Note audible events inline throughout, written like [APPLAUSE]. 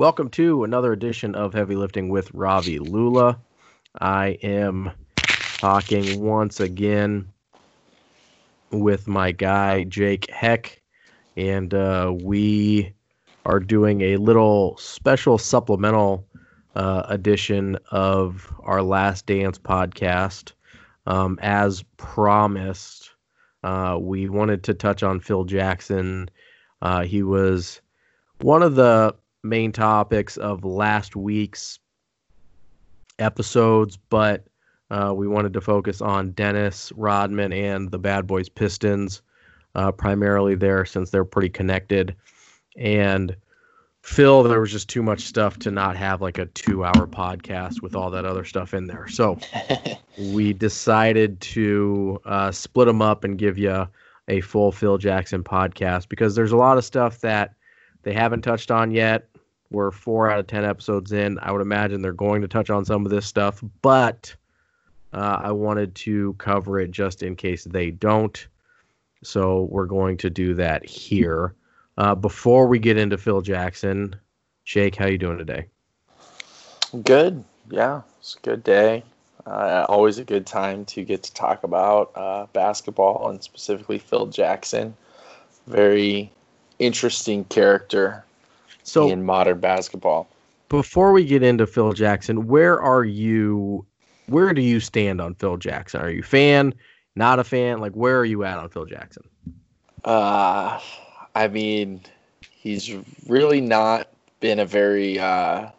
Welcome to another edition of Heavy Lifting with Ravi Lula. I am talking once again with my guy Jake Heck, and uh, we are doing a little special supplemental uh, edition of our Last Dance podcast. Um, as promised, uh, we wanted to touch on Phil Jackson. Uh, he was one of the main topics of last week's episodes, but uh, we wanted to focus on Dennis Rodman and the Bad Boys Pistons, uh, primarily there since they're pretty connected. And Phil, there was just too much stuff to not have like a two hour podcast with all that other stuff in there. So [LAUGHS] we decided to uh, split them up and give you a full Phil Jackson podcast because there's a lot of stuff that they haven't touched on yet. We're four out of 10 episodes in. I would imagine they're going to touch on some of this stuff, but uh, I wanted to cover it just in case they don't. So we're going to do that here. Uh, before we get into Phil Jackson, Jake, how you doing today? Good. Yeah, it's a good day. Uh, always a good time to get to talk about uh, basketball and specifically Phil Jackson. Very interesting character so in modern basketball. Before we get into Phil Jackson, where are you? Where do you stand on Phil Jackson? Are you fan? Not a fan? Like where are you at on Phil Jackson? Uh, I mean, he's really not been a very uh,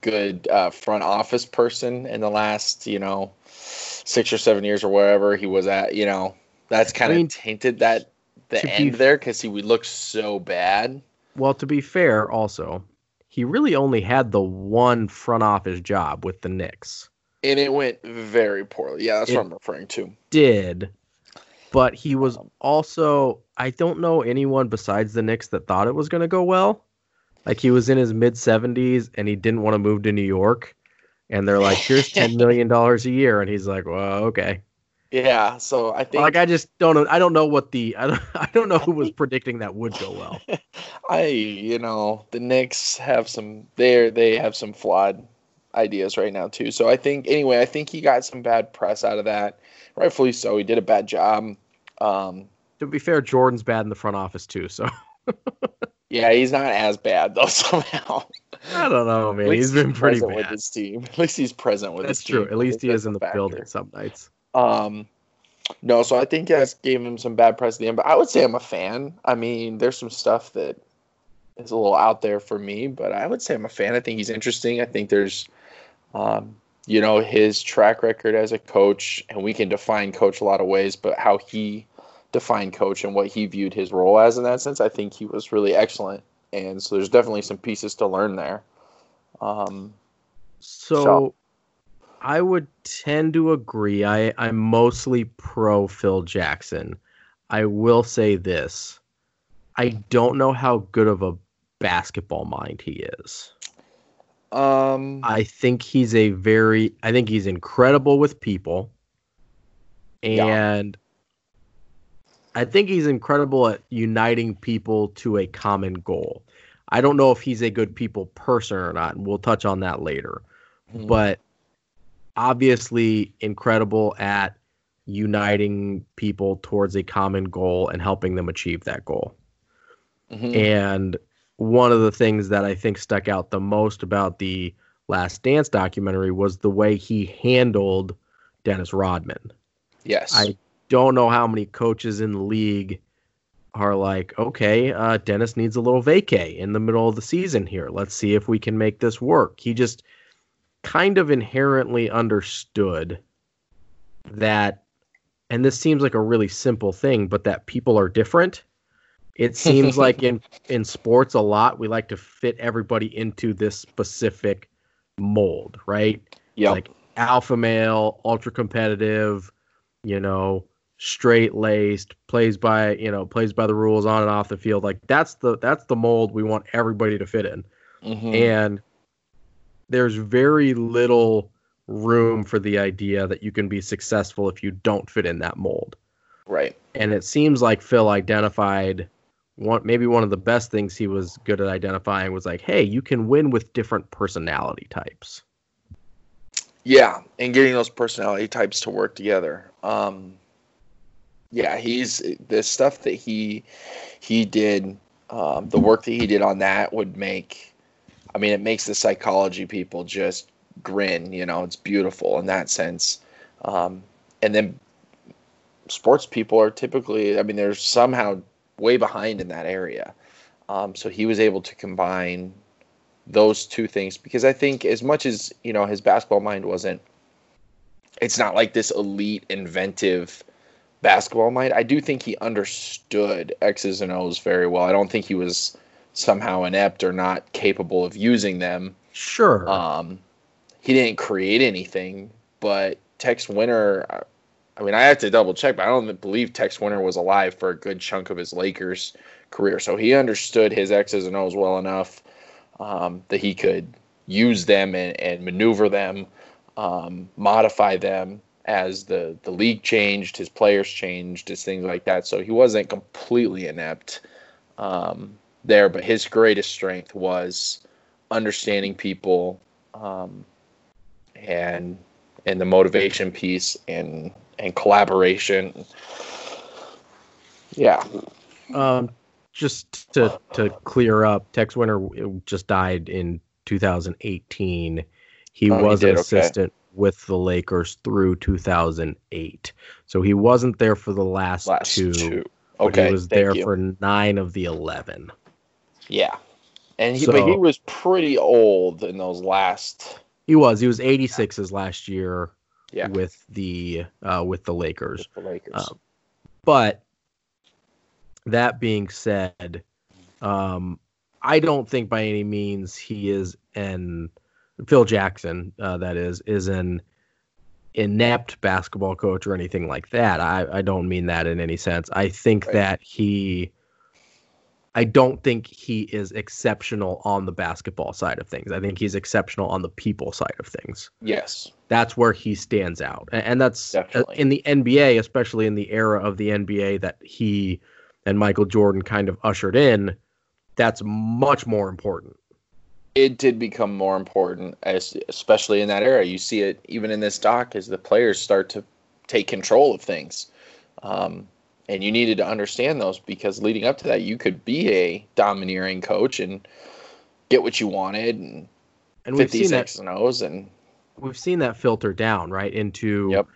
good uh, front office person in the last, you know, six or seven years or wherever he was at. You know, that's kind of I mean, tainted that the end be, there because he would look so bad. Well, to be fair, also, he really only had the one front office job with the Knicks. And it went very poorly. Yeah, that's it what I'm referring to. Did. But he was um, also, I don't know anyone besides the Knicks that thought it was going to go well. Like he was in his mid 70s and he didn't want to move to New York. And they're like, here's $10 million a year. And he's like, well, okay. Yeah, so I think like I just don't know. I don't know what the I don't [LAUGHS] I don't know who was predicting that would go well. [LAUGHS] I you know the Knicks have some they they have some flawed ideas right now too. So I think anyway I think he got some bad press out of that, rightfully so. He did a bad job. Um, to be fair, Jordan's bad in the front office too. So [LAUGHS] yeah, he's not as bad though somehow. I don't know, man. He's been pretty bad with his team. At least he's present with That's his true. team. At least he is in the factor. building some nights. Um, no, so I think that gave him some bad press at the end, but I would say I'm a fan. I mean, there's some stuff that is a little out there for me, but I would say I'm a fan. I think he's interesting. I think there's, um, you know, his track record as a coach, and we can define coach a lot of ways, but how he defined coach and what he viewed his role as in that sense, I think he was really excellent. And so there's definitely some pieces to learn there. Um, so, so I would tend to agree. I, I'm mostly pro Phil Jackson. I will say this. I don't know how good of a basketball mind he is. Um I think he's a very I think he's incredible with people. And yeah. I think he's incredible at uniting people to a common goal. I don't know if he's a good people person or not, and we'll touch on that later. Mm-hmm. But obviously incredible at uniting people towards a common goal and helping them achieve that goal. Mm-hmm. And one of the things that I think stuck out the most about the Last Dance documentary was the way he handled Dennis Rodman. Yes. I don't know how many coaches in the league are like, okay, uh, Dennis needs a little vacay in the middle of the season here. Let's see if we can make this work. He just kind of inherently understood that and this seems like a really simple thing but that people are different. It seems [LAUGHS] like in in sports a lot we like to fit everybody into this specific mold right? Yeah like alpha male ultra competitive you know straight laced plays by you know plays by the rules on and off the field. Like that's the that's the mold we want everybody to fit in. Mm-hmm. and there's very little room for the idea that you can be successful if you don't fit in that mold. Right. And it seems like Phil identified one maybe one of the best things he was good at identifying was like, hey, you can win with different personality types. Yeah, and getting those personality types to work together. Um, yeah, he's the stuff that he he did, um, the work that he did on that would make. I mean, it makes the psychology people just grin. You know, it's beautiful in that sense. Um, and then sports people are typically, I mean, they're somehow way behind in that area. Um, so he was able to combine those two things because I think as much as you know his basketball mind wasn't, it's not like this elite inventive basketball mind. I do think he understood X's and O's very well. I don't think he was somehow inept or not capable of using them. Sure. Um, he didn't create anything, but Tex Winter. I mean, I have to double check, but I don't believe Tex Winter was alive for a good chunk of his Lakers career. So he understood his X's and O's well enough um, that he could use them and, and maneuver them, um, modify them as the, the league changed, his players changed, his things like that. So he wasn't completely inept um, there, but his greatest strength was understanding people um, and and the motivation piece and and collaboration. Yeah. Um, just to to clear up, Tex Winter just died in 2018. He oh, was he an assistant okay. with the Lakers through 2008, so he wasn't there for the last, last two. two. Okay, he was there you. for nine of the 11. Yeah, and he, so, but he was pretty old in those last. He was. He was 86 his last year. Yeah. with the uh, with the Lakers. With the Lakers. Uh, but that being said, um, I don't think by any means he is an Phil Jackson, uh, that is, is an inept basketball coach or anything like that. I, I don't mean that in any sense. I think right. that he, I don't think he is exceptional on the basketball side of things. I think he's exceptional on the people side of things. Yes. That's where he stands out. And, that's uh, Definitely. in the NBA, especially in the era of the NBA that he and Michael Jordan kind of ushered in, that's much more important. It did become more important, as especially in that era. You see it even in this doc as the players start to take control of things. Um, and you needed to understand those because leading up to that, you could be a domineering coach and get what you wanted and, and 56 and O's and we've seen that filter down right into yep.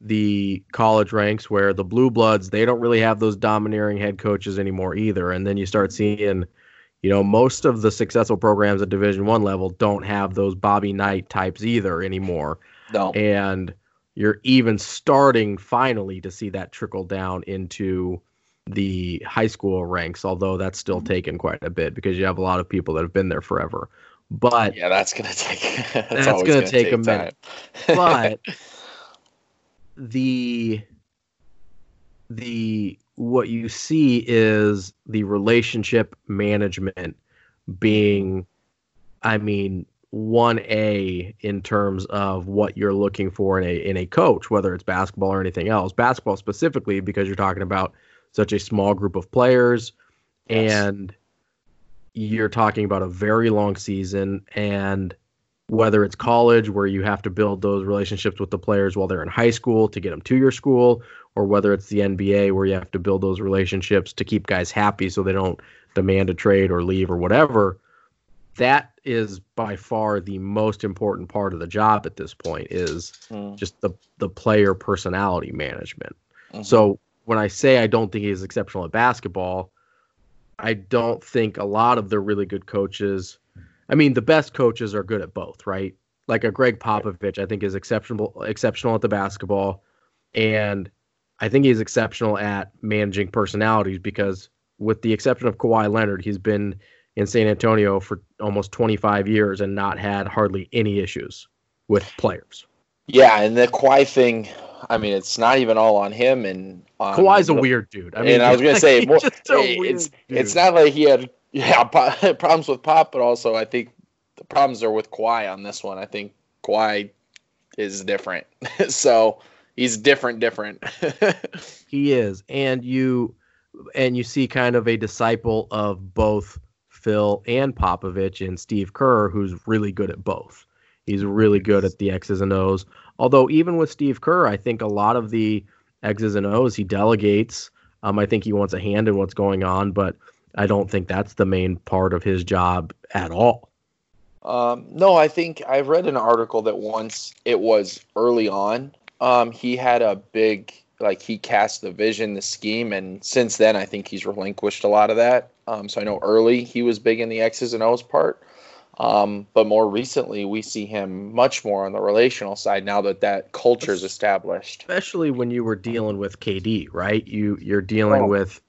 the college ranks where the blue bloods they don't really have those domineering head coaches anymore either. And then you start seeing you know most of the successful programs at division one level don't have those bobby knight types either anymore. No. And you're even starting finally to see that trickle down into the high school ranks although that's still mm-hmm. taken quite a bit because you have a lot of people that have been there forever but yeah that's gonna take [LAUGHS] that's, that's gonna, gonna, take, take a minute but [LAUGHS] the the what you see is the relationship management being i mean 1a in terms of what you're looking for in a in a coach whether it's basketball or anything else basketball specifically because you're talking about such a small group of players yes. and you're talking about a very long season and whether it's college where you have to build those relationships with the players while they're in high school to get them to your school or whether it's the NBA where you have to build those relationships to keep guys happy so they don't demand a trade or leave or whatever that is by far the most important part of the job at this point is mm. just the the player personality management. Mm-hmm. So when I say I don't think he's exceptional at basketball, I don't think a lot of the really good coaches I mean, the best coaches are good at both, right? Like a Gregg Popovich, I think is exceptional exceptional at the basketball, and I think he's exceptional at managing personalities because, with the exception of Kawhi Leonard, he's been in San Antonio for almost 25 years and not had hardly any issues with players. Yeah, and the Kawhi thing, I mean, it's not even all on him. And on Kawhi's a weird dude. I mean, and I was gonna say, more, it's it's not like he had yeah, [LAUGHS] problems with Pop, but also I think the problems are with Kawhi on this one. I think Kawhi is different. [LAUGHS] so he's different, different. [LAUGHS] he is. And you and you see kind of a disciple of both Phil and Popovich and Steve Kerr, who's really good at both. He's really good at the X's and O's. Although even with Steve Kerr, I think a lot of the X's and O's he delegates. Um, I think he wants a hand in what's going on, but I don't think that's the main part of his job at all. Um, no, I think I've read an article that once it was early on. Um, he had a big like he cast the vision, the scheme, and since then I think he's relinquished a lot of that. Um, so I know early he was big in the X's and O's part, um, but more recently we see him much more on the relational side now that that culture is established. Especially when you were dealing with KD, right? You you're dealing oh. with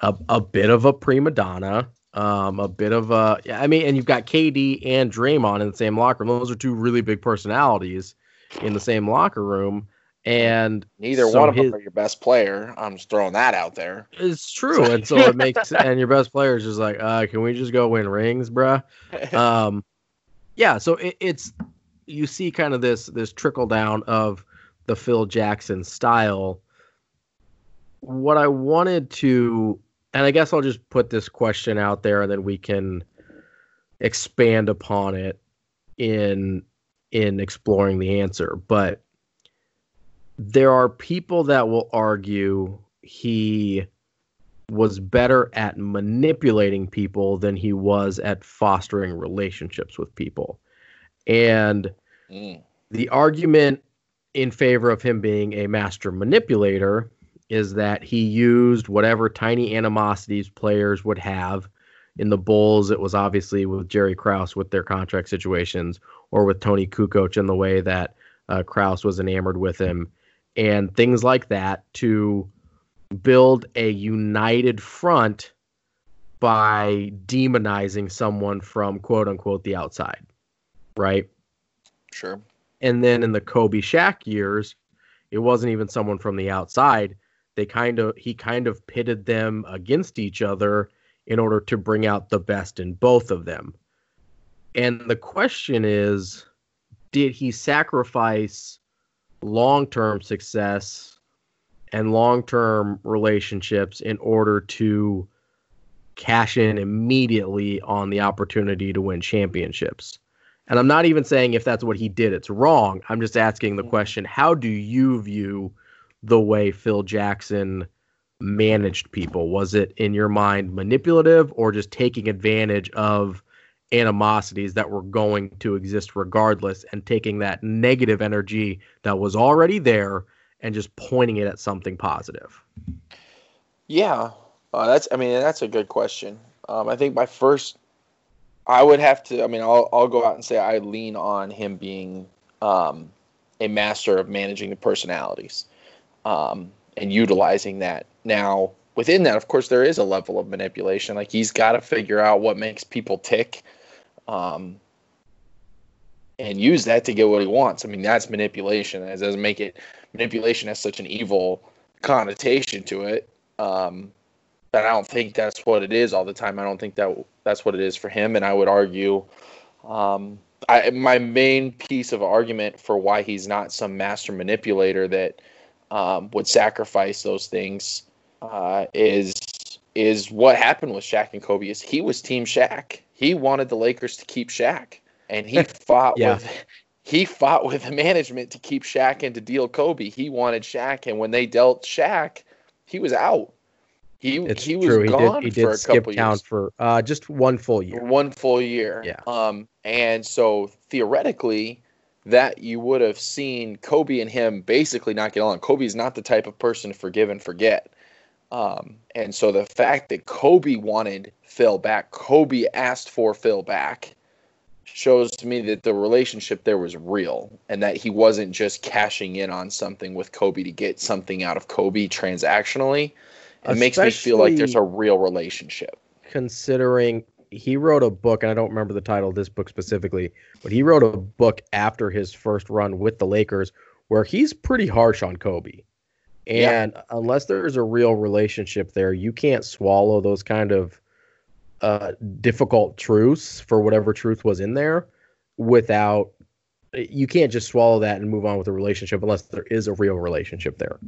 a, a bit of a prima donna, um, a bit of a I mean, and you've got KD and Draymond in the same locker room. Those are two really big personalities in the same locker room. And neither so one of his, them are your best player. I'm just throwing that out there. It's true, and so it makes [LAUGHS] and your best player is just like, uh, can we just go win rings, bruh? [LAUGHS] Um, yeah. So it, it's you see kind of this this trickle down of the Phil Jackson style. What I wanted to and I guess I'll just put this question out there and then we can expand upon it in in exploring the answer. But there are people that will argue he was better at manipulating people than he was at fostering relationships with people. And mm. the argument in favor of him being a master manipulator is that he used whatever tiny animosities players would have. In the Bulls, it was obviously with Jerry Krause with their contract situations, or with Toni Kukoc in the way that uh, Krause was enamored with him, and things like that to build a united front by demonizing someone from quote unquote the outside, right? Sure. And then in the Kobe Shaq years, it wasn't even someone from the outside they kind of he kind of pitted them against each other in order to bring out the best in both of them. And the question is did he sacrifice long-term success and long-term relationships in order to cash in immediately on the opportunity to win championships? And I'm not even saying if that's what he did, it's wrong. I'm just asking the question how do you view the way Phil Jackson managed people? Was it in your mind manipulative or just taking advantage of animosities that were going to exist regardless and taking that negative energy that was already there and just pointing it at something positive? Yeah, uh, that's. I mean, that's a good question. Um, I think my first, I would have to. I mean, I'll I'll go out and say I lean on him being um, a master of managing the personalities um, and utilizing that. Now, within that, of course, there is a level of manipulation. Like he's got to figure out what makes people tick, um, and use that to get what he wants. I mean, that's manipulation. It doesn't make it manipulation has such an evil connotation to it. Um, but I don't think that's what it is all the time. I don't think that that's what it is for him. And I would argue, um, I, my main piece of argument for why he's not some master manipulator that um, would sacrifice those things uh, is is what happened with Shaq and Kobe. Is he was Team Shaq. He wanted the Lakers to keep Shaq, and he [LAUGHS] fought yeah. with he fought with the management to keep Shaq and to deal Kobe. He wanted Shaq, and when they dealt Shaq, he was out. He it's he was true. gone he did, he did skip town years. for uh, just one full year. One full year. Yeah. Um, and so theoretically, that you would have seen Kobe and him basically not get along. Kobe's not the type of person to forgive and forget. Um, and so the fact that Kobe wanted Phil back, Kobe asked for Phil back, shows to me that the relationship there was real and that he wasn't just cashing in on something with Kobe to get something out of Kobe transactionally. It Especially makes me feel like there's a real relationship. Considering he wrote a book, and I don't remember the title of this book specifically, but he wrote a book after his first run with the Lakers where he's pretty harsh on Kobe. And yeah. unless there's a real relationship there, you can't swallow those kind of uh, difficult truths for whatever truth was in there without you can't just swallow that and move on with a relationship unless there is a real relationship there.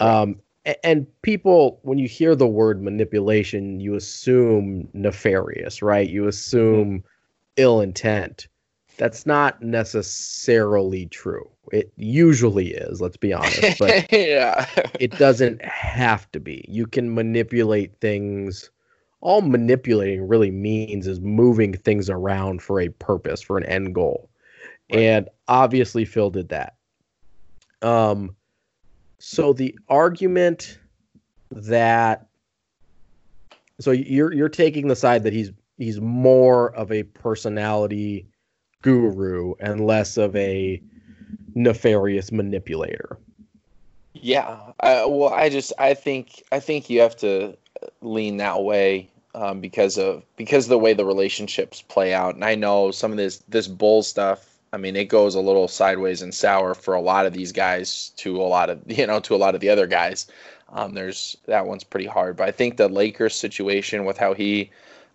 Um, and people when you hear the word manipulation you assume nefarious right you assume ill intent that's not necessarily true. It usually is let's be honest but [LAUGHS] yeah. it doesn't have to be. You can manipulate things. All manipulating really means is moving things around for a purpose for an end goal. Right. and obviously phil did that. Um so the argument that so you're you're taking the side that he's he's more of a personality guru and less of a nefarious manipulator. Yeah. I, well, I just I think I think you have to lean that way um, because of because of the way the relationships play out. And I know some of this this bull stuff. I mean, it goes a little sideways and sour for a lot of these guys to a lot of [LAUGHS] you know to a lot of the other guys. Um, there's that one's pretty hard, but I think the Lakers situation with how he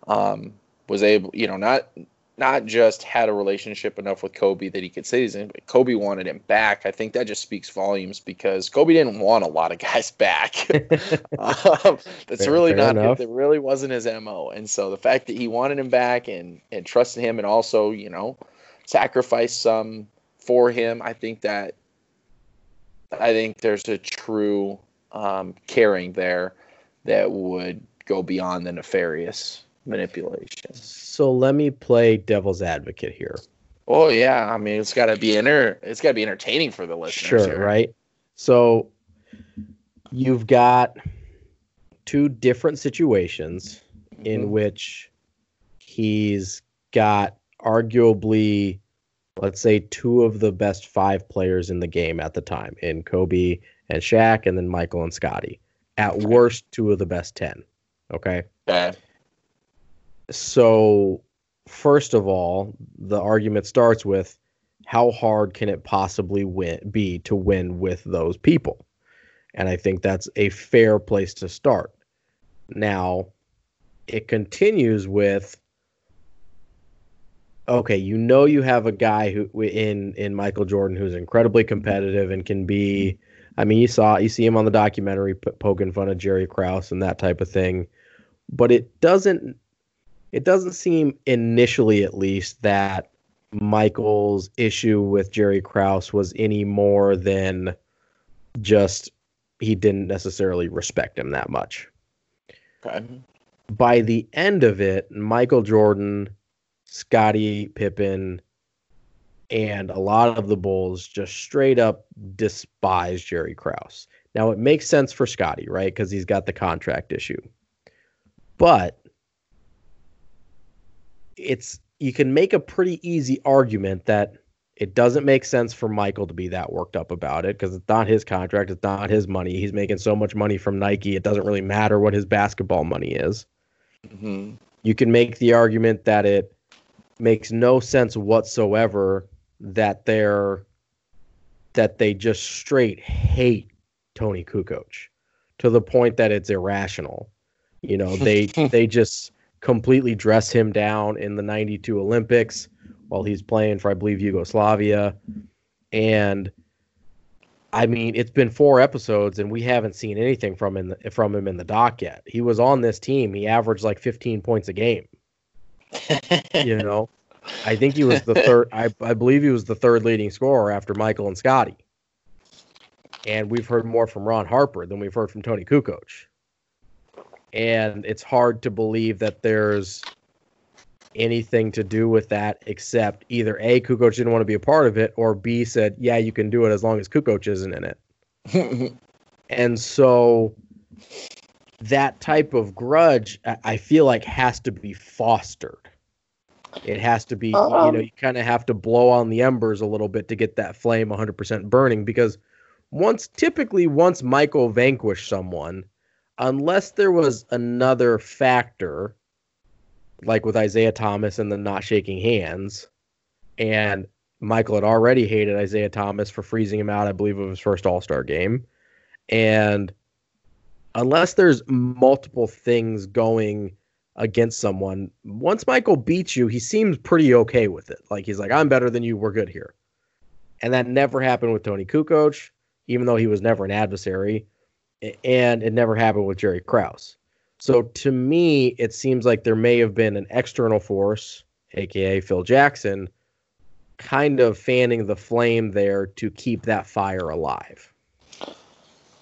um, was able, you know, not not just had a relationship enough with Kobe that he could say he's in, but Kobe wanted him back. I think that just speaks volumes because Kobe didn't want a lot of guys [LAUGHS] back. [LAUGHS] um, that's Fair- really fair not that really wasn't his mo. And so the fact that he wanted him back and and trusted him and also you know sacrificed some for him, I think that I think there's a true um, caring there that would go beyond the nefarious manipulation. So let me play devil's advocate here. Oh yeah, I mean it's got to be inter it's got to be entertaining for the listeners. Sure, here. right? So you've got two different situations in Mhm. which he's got arguably let's say two of the best five players in the game at the time in Kobe and Shaq and then Michael and Scottie. At worst two of the best 10. Okay? Okay. So first of all, the argument starts with how hard can it possibly win be to win with those people? And I think that's a fair place to start. Now, it continues with okay, you know you have a guy who in in Michael Jordan who's incredibly competitive and can be I mean, you saw you see him on the documentary p- poking fun of Jerry Krause and that type of thing. But it doesn't it doesn't seem initially at least that Michael's issue with Jerry Krause was any more than just he didn't necessarily respect him that much. Okay. By the end of it, Michael Jordan, Scottie Pippen, and a lot of the Bulls just straight up despise Jerry Krause. Now it makes sense for Scottie, right? Because he's got the contract issue. But it's you can make a pretty easy argument that it doesn't make sense for Michael to be that worked up about it because it's not his contract, it's not his money. He's making so much money from Nike, it doesn't really matter what his basketball money is. hmm You can make the argument that it makes no sense whatsoever that they're that they just straight hate Toni Kukoc to the point that it's irrational. You know, they [LAUGHS] they just completely dress him down in the 92 Olympics while he's playing for I believe Yugoslavia and I mean, it's been four episodes and we haven't seen anything from him from him in the doc yet. He was on this team. He averaged like 15 points a game. [LAUGHS] You know, I think he was the third. I, I believe he was the third leading scorer after Michael and Scottie. And we've heard more from Ron Harper than we've heard from Toni Kukoc. And it's hard to believe that there's anything to do with that except either A, Kukoc didn't want to be a part of it, or B said, yeah, you can do it as long as Kukoc isn't in it. [LAUGHS] And so that type of grudge, I feel like, has to be fostered. It has to be, you know, Um, you kind of have to blow on the embers a little bit to get that flame 100% burning because once, typically, once Michael vanquished someone, unless there was another factor, like with Isiah Thomas and the not shaking hands, and Michael had already hated Isiah Thomas for freezing him out, I believe, of his first All Star game. And unless there's multiple things going against someone, once Michael beats you, he seems pretty okay with it. Like he's like, I'm better than you, we're good here. And that never happened with Toni Kukoc, even though he was never an adversary. And it never happened with Jerry Krause. So to me, it seems like there may have been an external force, aka Phil Jackson, kind of fanning the flame there to keep that fire alive.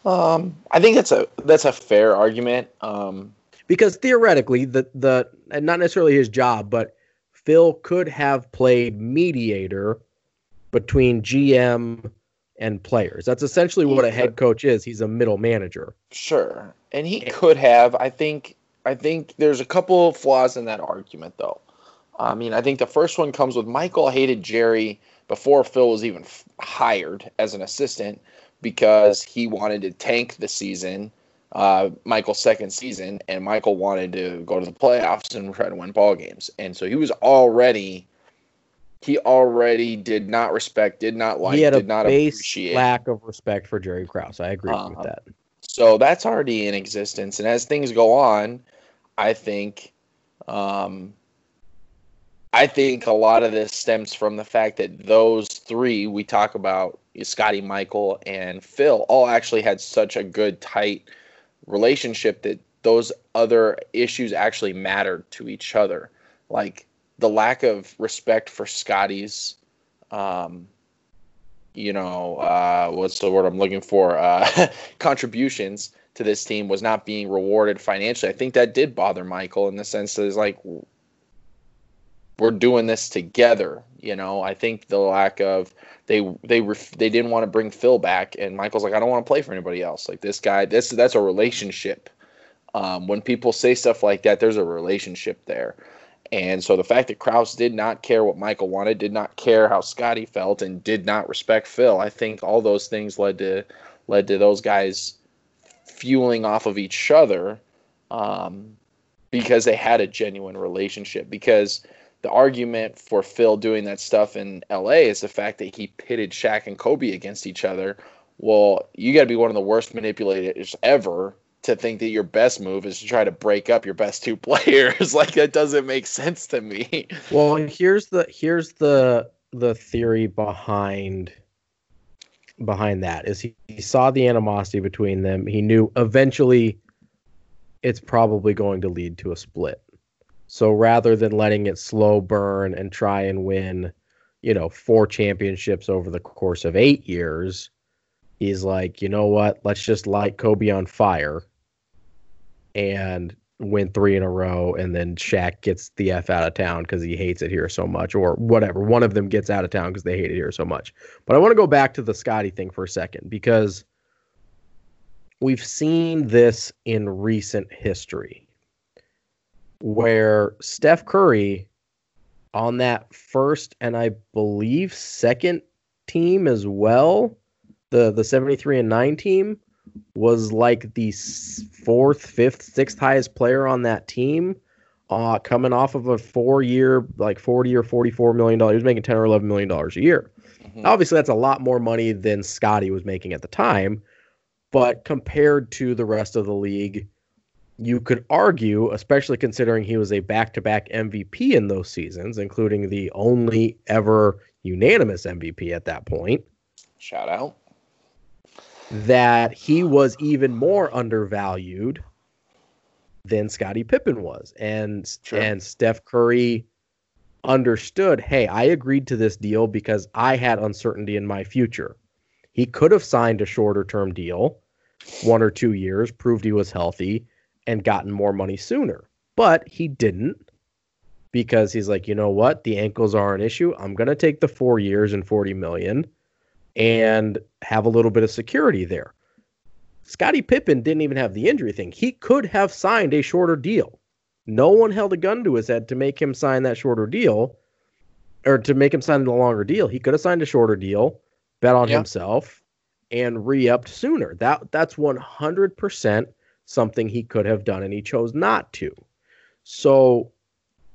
Um, I think that's a that's a fair argument. Um, because theoretically, the the and not necessarily his job, but Phil could have played mediator between GM and players. That's essentially what a head coach is. He's a middle manager. Sure. And he could have. I think I think there's a couple of flaws in that argument though. I mean, I think the first one comes with Michael hated Jerry before Phil was even f- hired as an assistant because he wanted to tank the season, uh, Michael's second season, and Michael wanted to go to the playoffs and try to win ball games. And so he was already he already did not respect, did not like, he had did a not base appreciate. lack of respect for Jerry Krause. I agree Uh, with that. So that's already in existence. And as things go on, I think um, I think a lot of this stems from the fact that those three we talk about, Scottie, Michael, and Phil, all actually had such a good, tight relationship that those other issues actually mattered to each other. Like the lack of respect for Scottie's, um, you know, uh, what's the word I'm looking for? Uh, [LAUGHS] contributions to this team was not being rewarded financially. I think that did bother Michael in the sense that it's like we're doing this together. You know, I think the lack of they they ref, they didn't want to bring Phil back, and Michael's like, I don't want to play for anybody else. Like this guy, this that's a relationship. Um, when people say stuff like that, there's a relationship there. And so the fact that Krause did not care what Michael wanted, did not care how Scottie felt, and did not respect Phil, I think all those things led to led to those guys fueling off of each other um, because they had a genuine relationship. Because the argument for Phil doing that stuff in LA is the fact that he pitted Shaq and Kobe against each other. Well, you got to be one of the worst manipulators ever to think that your best move is to try to break up your best two [LAUGHS] players. like that doesn't make sense to me. Well, here's the here's the the theory behind behind that is he, he saw the animosity between them. He knew eventually it's probably going to lead to a split. So rather than letting it slow burn and try and win, you know, four championships over the course of 8 years, he's like, "You know what? Let's just light Kobe on fire and win three in a row, and then Shaq gets the f out of town because he hates it here so much, or whatever. One of them gets out of town because they hate it here so much. But I want to go back to the Scottie thing for a second because we've seen this in recent history where Steph Curry on that first and I believe second team as well, the the 73 and 9 team was like the fourth, fifth, sixth highest player on that team, uh, coming off of a four year, like 40 or 44 million dollars. He was making 10 or 11 million dollars a year. Mm-hmm. Obviously, that's a lot more money than Scottie was making at the time. But compared to the rest of the league, you could argue, especially considering he was a back to back MVP in those seasons, including the only ever unanimous MVP at that point. Shout out that he was even more undervalued than Scottie Pippen was. And sure. and Steph Curry understood, hey, I agreed to this deal because I had uncertainty in my future. He could have signed a shorter term deal, one or two years, proved he was healthy, and gotten more money sooner. But he didn't because he's like, you know what? The ankles are an issue. I'm going to take the four years and 40 million and have a little bit of security there. Scottie Pippen didn't even have the injury thing. He could have signed a shorter deal. No one held a gun to his head to make him sign that shorter deal or to make him sign the longer deal. He could have signed a shorter deal, bet on himself, and re-upped sooner. That that's 100% something he could have done and he chose not to. So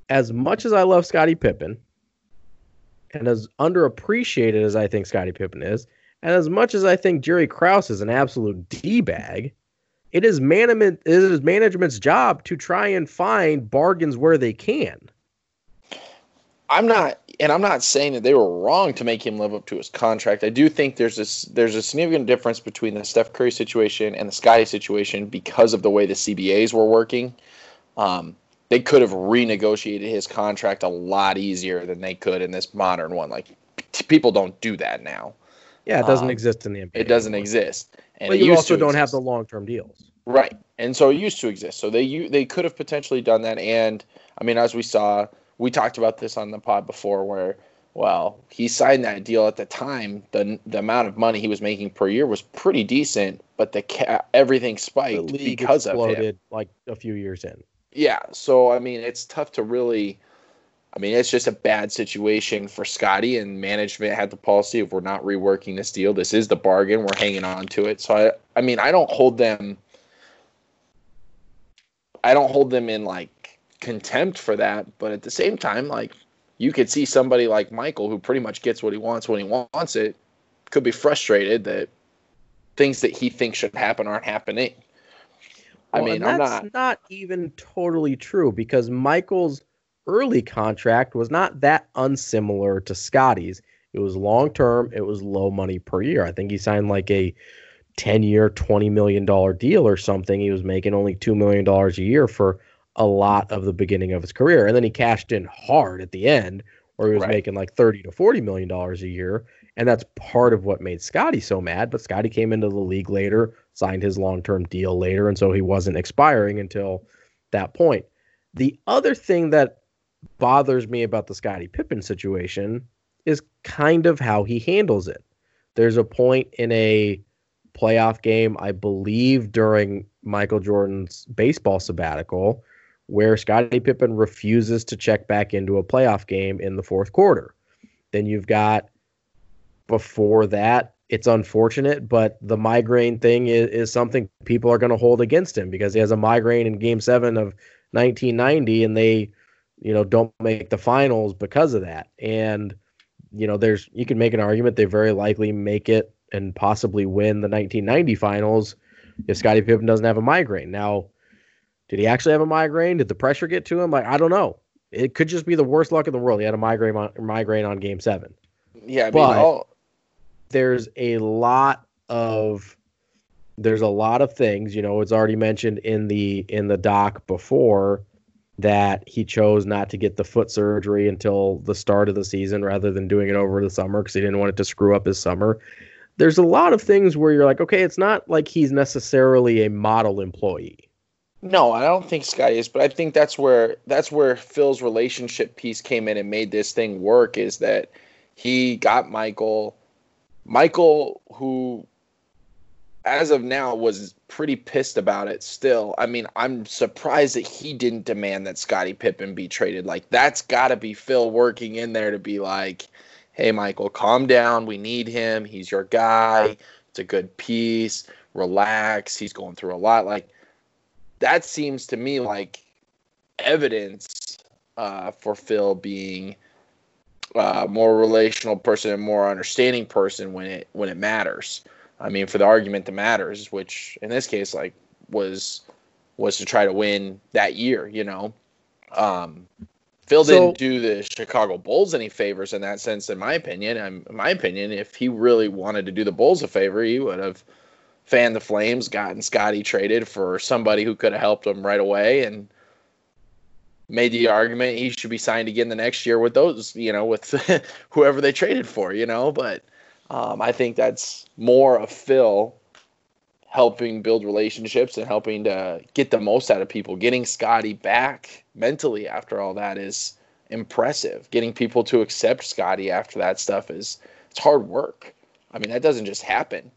as much as I love Scottie Pippen, and as underappreciated as I think Scottie Pippen is, and as much as I think Jerry Krause is an absolute d bag, it is management it is management's job to try and find bargains where they can. I'm not, and I'm not saying that they were wrong to make him live up to his contract. I do think there's this, there's a significant difference between the Steph Curry situation and the Scottie situation because of the way the CBAs were working. Um, they could have renegotiated his contract a lot easier than they could in this modern one. Like people don't do that now. Yeah, it doesn't um, exist in the NBA. It doesn't anymore. exist. And but you also don't exist. have the long term deals. Right. And so it used to exist. So they they could have potentially done that. And I mean, as we saw, we talked about this on the pod before where well, he signed that deal at the time. the The amount of money he was making per year was pretty decent, but the ca- everything spiked because of him. Like a few years in. Yeah, so I mean, it's tough to really. I mean, it's just a bad situation for Scottie, and management had the policy of we're not reworking this deal. This is the bargain. We're hanging on to it. So I, I mean, I don't hold them. I don't hold them in like contempt for that, but at the same time, like you could see somebody like Michael who pretty much gets what he wants when he wants it, could be frustrated that things that he thinks should happen aren't happening. I mean, that's not... not even totally true because Michael's early contract was not that unsimilar to Scottie's. It was long term, it was low money per year. I think he signed like a 10 year, $20 million deal or something. He was making only $2 million a year for a lot of the beginning of his career. And then he cashed in hard at the end where he was right. making like 30 to 40 million dollars a year. And that's part of what made Scottie so mad. But Scottie came into the league later, signed his long term deal later, and so he wasn't expiring until that point. The other thing that bothers me about the Scottie Pippen situation is kind of how he handles it. There's a point in a playoff game, I believe during Michael Jordan's baseball sabbatical, where Scottie Pippen refuses to check back into a playoff game in the fourth quarter. Then you've got before that it's unfortunate, but the migraine thing is, is something people are going to hold against him because he has a migraine in game seven of 1990 and they, you know, don't make the finals because of that. And, you know, there's, you can make an argument they very likely make it and possibly win the 1990 finals if Scottie Pippen doesn't have a migraine. Now, did he actually have a migraine? Did the pressure get to him? Like, I don't know. It could just be the worst luck in the world. He had a migraine on, migraine on game seven. Yeah, I mean, but, all, there's a lot of there's a lot of things you know it's already mentioned in the in the doc before that he chose not to get the foot surgery until the start of the season rather than doing it over the summer because he didn't want it to screw up his summer there's a lot of things where you're like okay it's not like he's necessarily a model employee no, I don't think Scottie is, but I think that's where that's where Phil's relationship piece came in and made this thing work. Is that he got Michael Michael, who as of now was pretty pissed about it still. I mean, I'm surprised that he didn't demand that Scottie Pippen be traded. Like that's got to be Phil working in there to be like, "Hey Michael, calm down. We need him. He's your guy. It's a good piece. Relax. He's going through a lot." Like that seems to me like evidence uh, for Phil being uh, more relational person and more understanding person when it when it matters. I mean, for the argument that matters, which in this case, like, was was to try to win that year. You know, um, Phil so, didn't do the Chicago Bulls any favors in that sense, in my opinion. in my opinion, if he really wanted to do the Bulls a favor, he would have fanned the flames, gotten Scottie traded for somebody who could have helped him right away, and made the argument he should be signed again the next year with those, you know, with [LAUGHS] whoever they traded for, you know. But um, I think that's more of Phil helping build relationships and helping to get the most out of people. Getting Scottie back mentally after all that is impressive. Getting people to accept Scottie after that stuff is it's hard work. I mean, that doesn't just happen.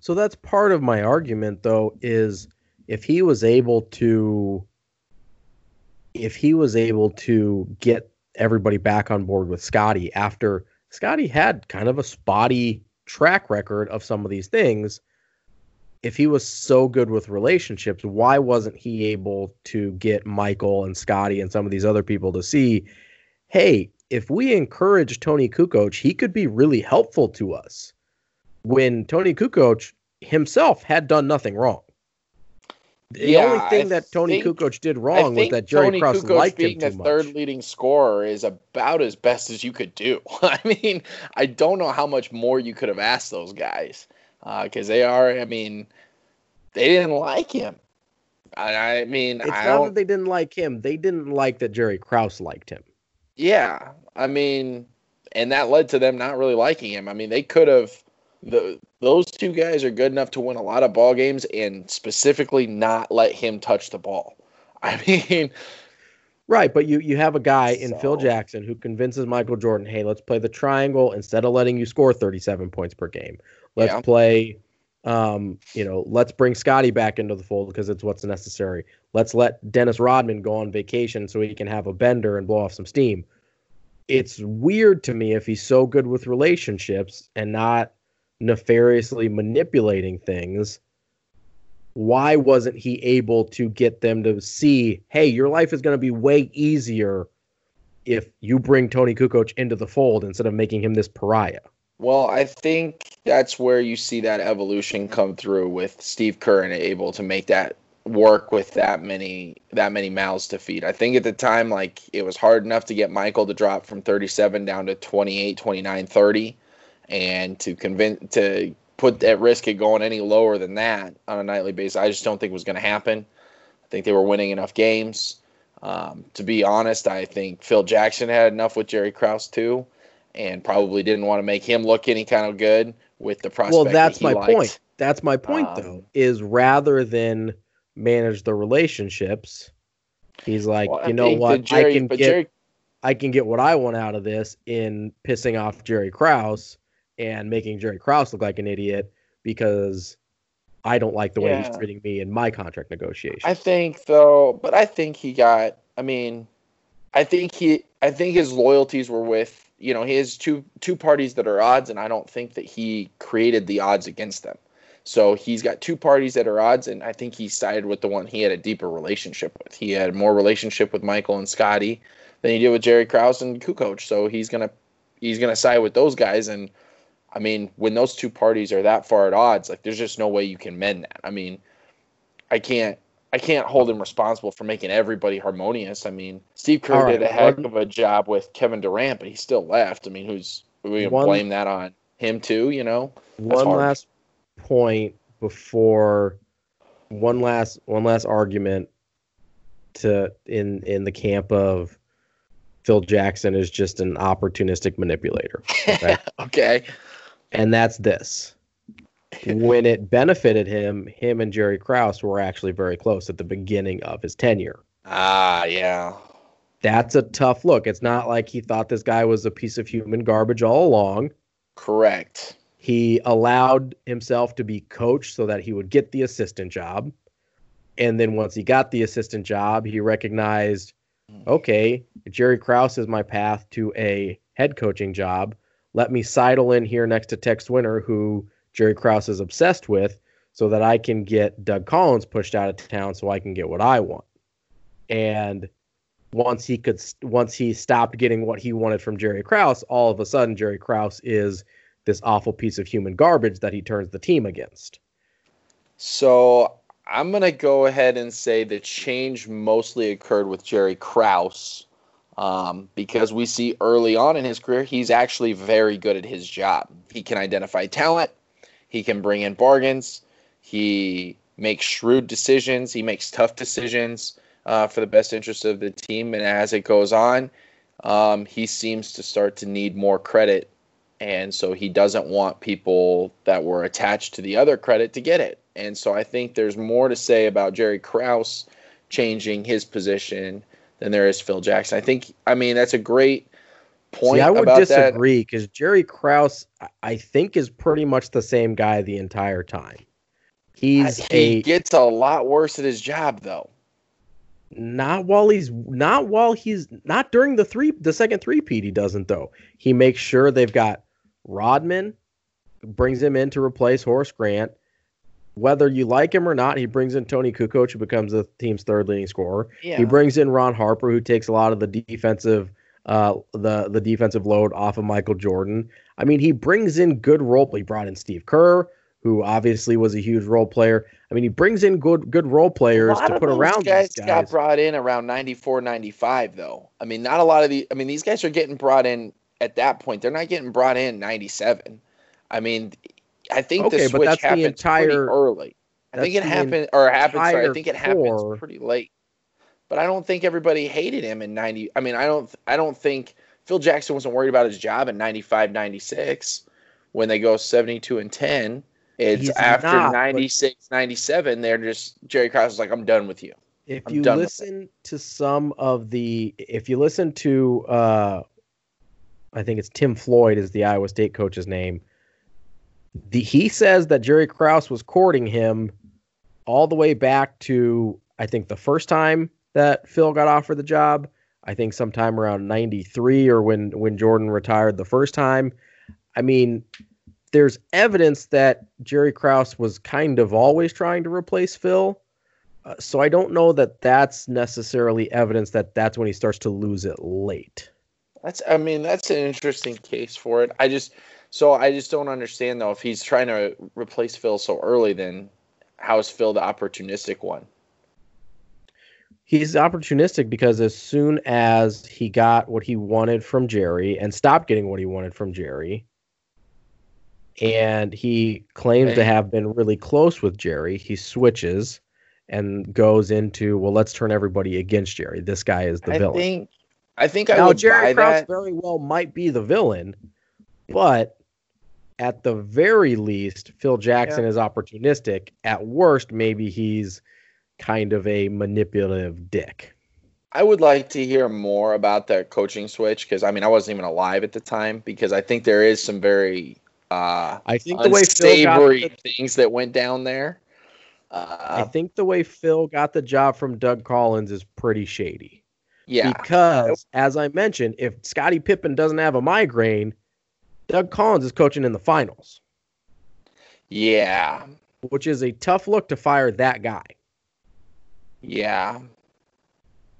So that's part of my argument though is if he was able to if he was able to get everybody back on board with Scottie after Scottie had kind of a spotty track record of some of these things, if he was so good with relationships, why wasn't he able to get Michael and Scottie and some of these other people to see, hey, if we encourage Toni Kukoc, he could be really helpful to us. When Toni Kukoc himself had done nothing wrong. The Yeah, only thing I that Toni think- Kukoc did wrong was that Jerry Toni Krause Kukoc liked him being too the much. third leading scorer is about as best as you could do. [LAUGHS] I mean, I don't know how much more you could have asked those guys uh, because they are. I mean, they didn't like him. I, I mean, It's I not that they didn't like him; they didn't like that Jerry Krause liked him. Yeah, I mean, and that led to them not really liking him. I mean, they could have. The those two guys are good enough to win a lot of ball games and specifically not let him touch the ball. [LAUGHS] I mean, Right, but you you have a guy in Phil Jackson who convinces Michael Jordan, "Hey, let's play the triangle instead of letting you score 37 points per game. Let's Yeah. play um, you know, let's bring Scottie back into the fold because it's what's necessary. Let's let Dennis Rodman go on vacation so he can have a bender and blow off some steam." It's weird to me if he's so good with relationships and not nefariously manipulating things why wasn't he able to get them to see, hey, your life is going to be way easier if you bring Toni Kukoc into the fold instead of making him this pariah? Well, I think that's where you see that evolution come through with Steve Kerr and able to make that work with that many that many mouths to feed. I think at the time like it was hard enough to get Michael to drop from 37 down to 28, 29, 30 and to convince to put at risk of going any lower than that on a nightly basis. I just don't think was going to happen. I think they were winning enough games. Um, to be honest, I think Phil Jackson had enough with Jerry Krause too and probably didn't want to make him look any kind of good with the prospect. Well, that that's he my liked. point. That's my point, Um, though, is rather than manage the relationships, he's like, Well, you know what, Jerry, I can get, Jerry, I can get what I want out of this in pissing off Jerry Krause and making Jerry Krause look like an idiot because I don't like the way he's treating me in my contract negotiation. I think though, but I think he got. I mean, I think he. I think his loyalties were with you know he has two two parties that are odds, and I don't think that he created the odds against them. So he's got two parties that are odds, and I think he sided with the one he had a deeper relationship with. He had more relationship with Michael and Scottie than he did with Jerry Krause and Kukoc. So he's gonna he's gonna side with those guys. And I mean, when those two parties are that far at odds, like there's just no way you can mend that. I mean, I can't I can't hold him responsible for making everybody harmonious. I mean, Steve Kerr right, did a heck one- of a job with Kevin Durant, but he still left. I mean, who's we gonna One- blame that on him too? You know, That's one hard. last point before one last one last argument to in in the camp of Phil Jackson is just an opportunistic manipulator. [LAUGHS] Okay. okay. And that's this. When it benefited him, him and Jerry Krause were actually very close at the beginning of his tenure. Ah, yeah. That's a tough look. It's not like he thought this guy was a piece of human garbage all along. Correct. He allowed himself to be coached so that he would get the assistant job. And then once he got the assistant job, he recognized, okay, Jerry Krause is my path to a head coaching job. Let me sidle in here next to Tex Winter, who Jerry Krause is obsessed with, so that I can get Doug Collins pushed out of town so I can get what I want. And once he could once he stopped getting what he wanted from Jerry Krause, all of a sudden Jerry Krause is this awful piece of human garbage that he turns the team against. So I'm gonna go ahead and say the change mostly occurred with Jerry Krause, um, because we see early on in his career he's actually very good at his job. He can identify talent, he can bring in bargains, he makes shrewd decisions, he makes tough decisions uh, for the best interest of the team. And as it goes on, um, he seems to start to need more credit and so he doesn't want people that were attached to the other credit to get it. And so I think there's more to say about Jerry Krause changing his position than there is Phil Jackson. I think I mean that's a great point See, I would disagree because Jerry Krause, I- I think, is pretty much the same guy the entire time. He's he a gets a lot worse at his job though. not while he's not while he's not during the three the second three peat he doesn't though. He makes sure they've got Rodman, brings him in to replace Horace Grant. Whether you like him or not, he brings in Toni Kukoc, who becomes the team's third leading scorer. Yeah. He brings in Ron Harper, who takes a lot of the defensive uh the the defensive load off of Michael Jordan. I mean, he brings in good role. He brought in Steve Kerr, who obviously was a huge role player. I mean, he brings in good good role players to put around guys, these guys. got brought in around 94, 95, though. I mean, not a lot of the. I mean, these guys are getting brought in at that point. They're not getting brought in 97. I mean, I think Okay, the switch that's the happened entire- pretty early. I think it happened, or happened. Sorry, I think it happens pretty late. But I don't think everybody hated him in 90. I mean, I don't. I don't think Phil Jackson wasn't worried about his job in 95, 96 when they go 72 and 10. It's He's after not, 96, 97. They're just Jerry Krause is like, I'm done with you. if I'm you listen to some of the if you listen to uh I think it's Tim Floyd is the Iowa State coach's name. The he says that Jerry Krause was courting him all the way back to I think the first time that Phil got offered the job. I think sometime around 93 or when when Jordan retired the first time. I mean, there's evidence that Jerry Krause was kind of always trying to replace Phil. Uh, so I don't know that that's necessarily evidence that that's when he starts to lose it late. That's I mean that's an interesting case for it. I just so I just don't understand though if he's trying to replace Phil so early then how is Phil the opportunistic one? He's opportunistic because as soon as he got what he wanted from Jerry and stopped getting what he wanted from Jerry, and he claims to have been really close with Jerry, he switches and goes into, well, let's turn everybody against Jerry. This guy is the I villain. think I think I now, would Jerry buy Krause that. very well might be the villain, but at the very least, Phil Jackson is opportunistic. At worst, maybe he's kind of a manipulative dick. I would like to hear more about that coaching switch because I mean I wasn't even alive at the time because I think there is some very uh I think the way Phil got the, things that went down there. I Uh, think the way Phil got the job from Doug Collins is pretty shady. yeah, Because as I mentioned, if Scottie Pippen doesn't have a migraine, Doug Collins is coaching in the finals, yeah, which is a tough look to fire that guy. yeah.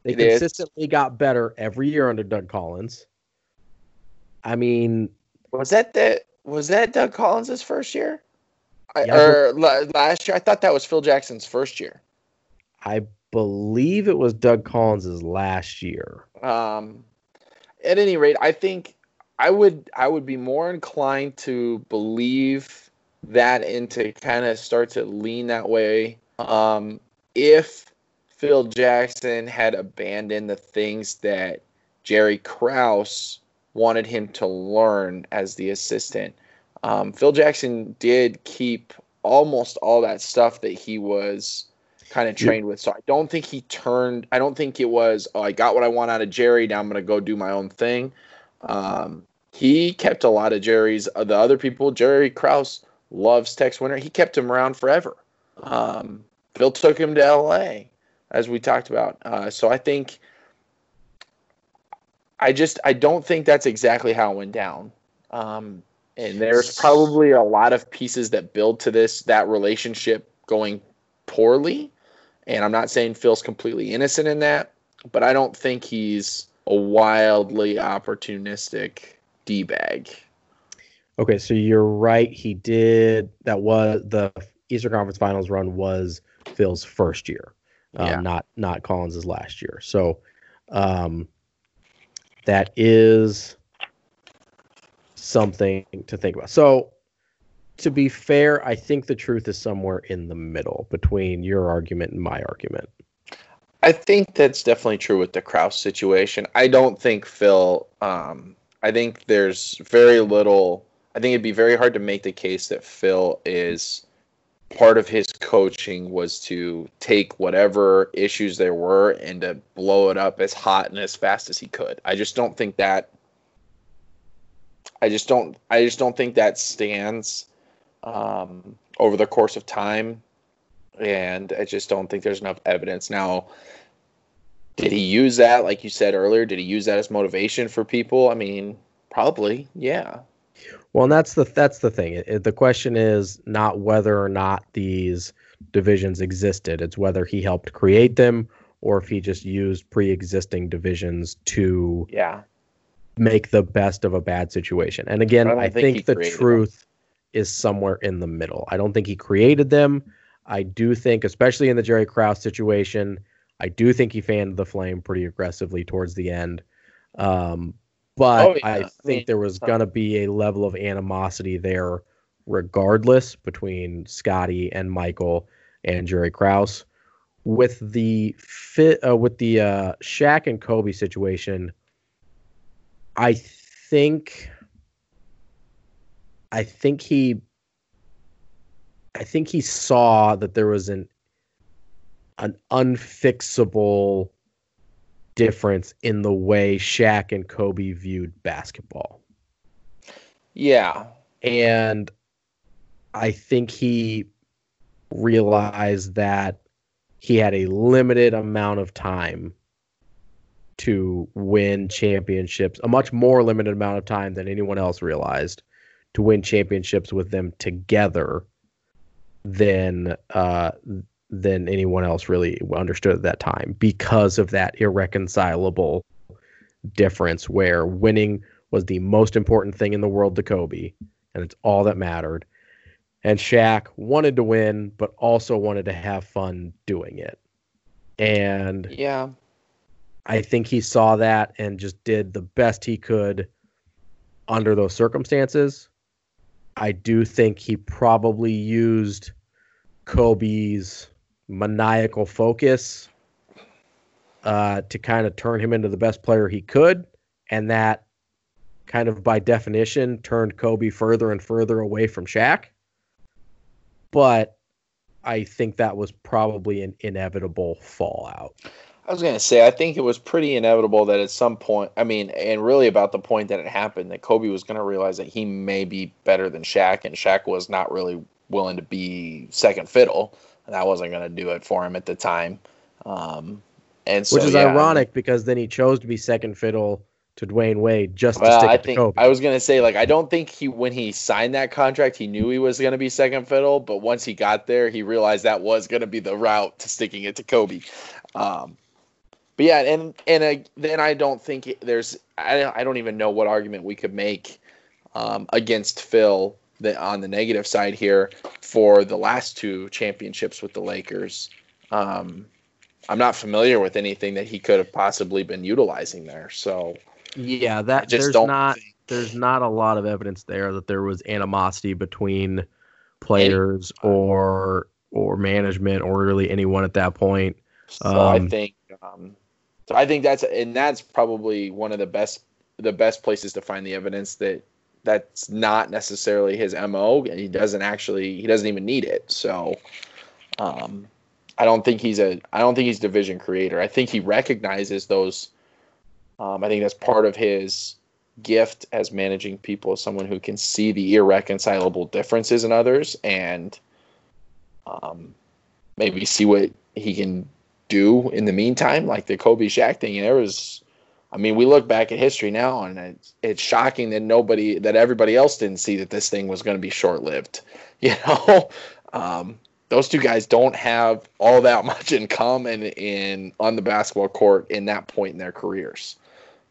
They It is. consistently got better every year under Doug Collins. I mean, Was that the was that Doug Collins' first year? I, Yeah, or la- last year? I thought that was Phil Jackson's first year. I believe it was Doug Collins's last year. Um, at any rate, I think I would I would be more inclined to believe that and to kind of start to lean that way um, if Phil Jackson had abandoned the things that Jerry Krause wanted him to learn as the assistant. Um, Phil Jackson did keep almost all that stuff that he was kind of trained with. So I don't think he turned. I don't think it was. Oh, I got what I want out of Jerry. Now I'm going to go do my own thing. Um, he kept a lot of Jerry's. Uh, the other people, Jerry Krause loves Tex Winter. He kept him around forever. Um, Phil took him to L.A. as we talked about. Uh, so I think. I just I don't think that's exactly how it went down. Um, and there's probably a lot of pieces that build to this that relationship going poorly. And I'm not saying Phil's completely innocent in that, but I don't think he's a wildly opportunistic d bag. Okay, so you're right. He did. That was the Eastern Conference Finals run was Phil's first year, um, Yeah. not not Collins's last year. So um, that is something to think about. So to be fair, I think the truth is somewhere in the middle between your argument and my argument. I think that's definitely true with the Krause situation. I don't think Phil. Um, I think there's very little. I think it'd be very hard to make the case that Phil is part of his coaching was to take whatever issues there were and to blow it up as hot and as fast as he could. I just don't think that. I just don't. I just don't think that stands um, over the course of time and I just don't think there's enough evidence. Now, did he use that, like you said earlier? Did he use that as motivation for people? I mean, probably, yeah. Well, and that's the that's the thing. It, it- the question is not whether or not these divisions existed. It's whether he helped create them or if he just used pre-existing divisions to Yeah. make the best of a bad situation. And again, I I, think think, the created them. truth is somewhere in the middle. I don't think he created them. I do think, especially in the Jerry Krause situation, I do think he fanned the flame pretty aggressively towards the end. Um, but oh, yeah. I think there was going to be a level of animosity there regardless between Scottie and Michael and Jerry Krause. With the fit uh, with the uh, Shaq and Kobe situation, I think I think he I think he saw that there was an an unfixable difference in the way Shaq and Kobe viewed basketball. Yeah. And I think he realized that he had a limited amount of time to win championships, a much more limited amount of time than anyone else realized to win championships with them together than uh, than anyone else really understood at that time because of that irreconcilable difference where winning was the most important thing in the world to Kobe and it's all that mattered and Shaq wanted to win, but also wanted to have fun doing it. And yeah, I think he saw that and just did the best he could under those circumstances. I do think he probably used Kobe's maniacal focus uh, to kind of turn him into the best player he could. And that kind of by definition turned Kobe further and further away from Shaq but I think that was probably an inevitable fallout. I was going to say, I think it was pretty inevitable that at some point, I mean, and really about the point that it happened, that Kobe was going to realize that he may be better than Shaq, and Shaq was not really willing to be second fiddle, and that wasn't going to do it for him at the time. Um, and so, Which is yeah, ironic because then he chose to be second fiddle to Dwyane Wade just well, to stick I think, Kobe. I was gonna say like I don't think he when he signed that contract he knew he was gonna be second fiddle, but once he got there he realized that was gonna be the route to sticking it to Kobe. Um, but yeah, and and uh, then I don't think there's I I don't even know what argument we could make um, against Phil that on the negative side here for the last two championships with the Lakers. Um, I'm not familiar with anything that he could have possibly been utilizing there. So yeah, that there's not think... there's not a lot of evidence there that there was animosity between players Any... or or management or really anyone at that point. So um, I think um, so I think that's and that's probably one of the best the best places to find the evidence that that's not necessarily his mo and he doesn't actually he doesn't even need it. So um, I don't think he's a I don't think he's division creator. I think he recognizes those um, I think that's part of his gift as managing people, as someone who can see the irreconcilable differences in others and um, maybe see what he can do in the meantime. Like the Kobe Shaq thing, there was, I mean, we look back at history now, and it's, it's shocking that nobody, that everybody else didn't see that this thing was going to be short lived. [LAUGHS] You know, um, those two guys don't have all that [LAUGHS] much in common in on the basketball court in that point in their careers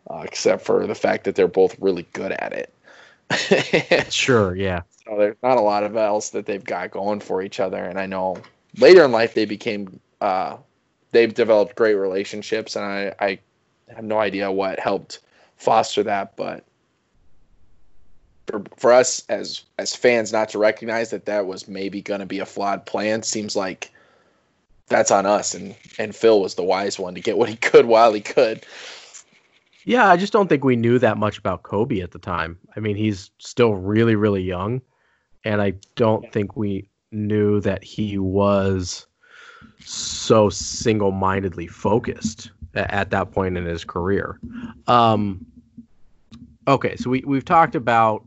uh, except for the fact that they're both really good at it. [LAUGHS] sure, yeah. So there's not a lot of else that they've got going for each other, and I know later in life they became uh, they've developed great relationships, and I, I have no idea what helped foster that, but for for us as as fans not to recognize that that was maybe going to be a flawed plan seems like that's on us and and Phil was the wise one to get what he [LAUGHS] could while he could. Yeah, I just don't think we knew that much about Kobe at the time. I mean, he's still really, really young, and I don't think we knew that he was so single-mindedly focused at that point in his career. Um, okay, so we we've talked about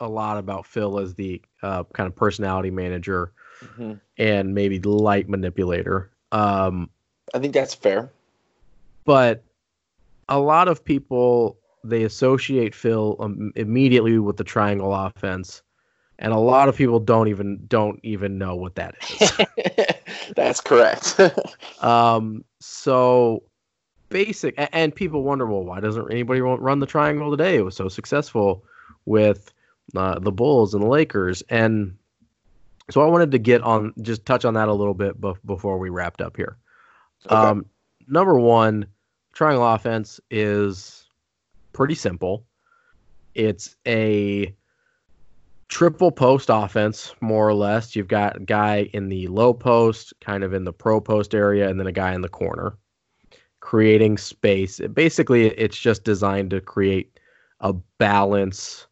a lot about Phil as the uh, kind of personality manager mm-hmm. and maybe light manipulator. Um, I think that's fair. But a lot of people they associate Phil um, immediately with the triangle offense, and a lot of people don't even don't even know what that is. [LAUGHS] That's correct. [LAUGHS] um, so basic, and people wonder, well, why doesn't anybody run the triangle today? It was so successful with uh, the Bulls and the Lakers. And so I wanted to get on, just touch on that a little bit before we wrapped up here. Okay. Um, number one, triangle offense is pretty simple. It's a triple post offense, more or less. You've got a guy in the low post, kind of in the pro post area, and then a guy in the corner, creating space. Basically, it's just designed to create a balance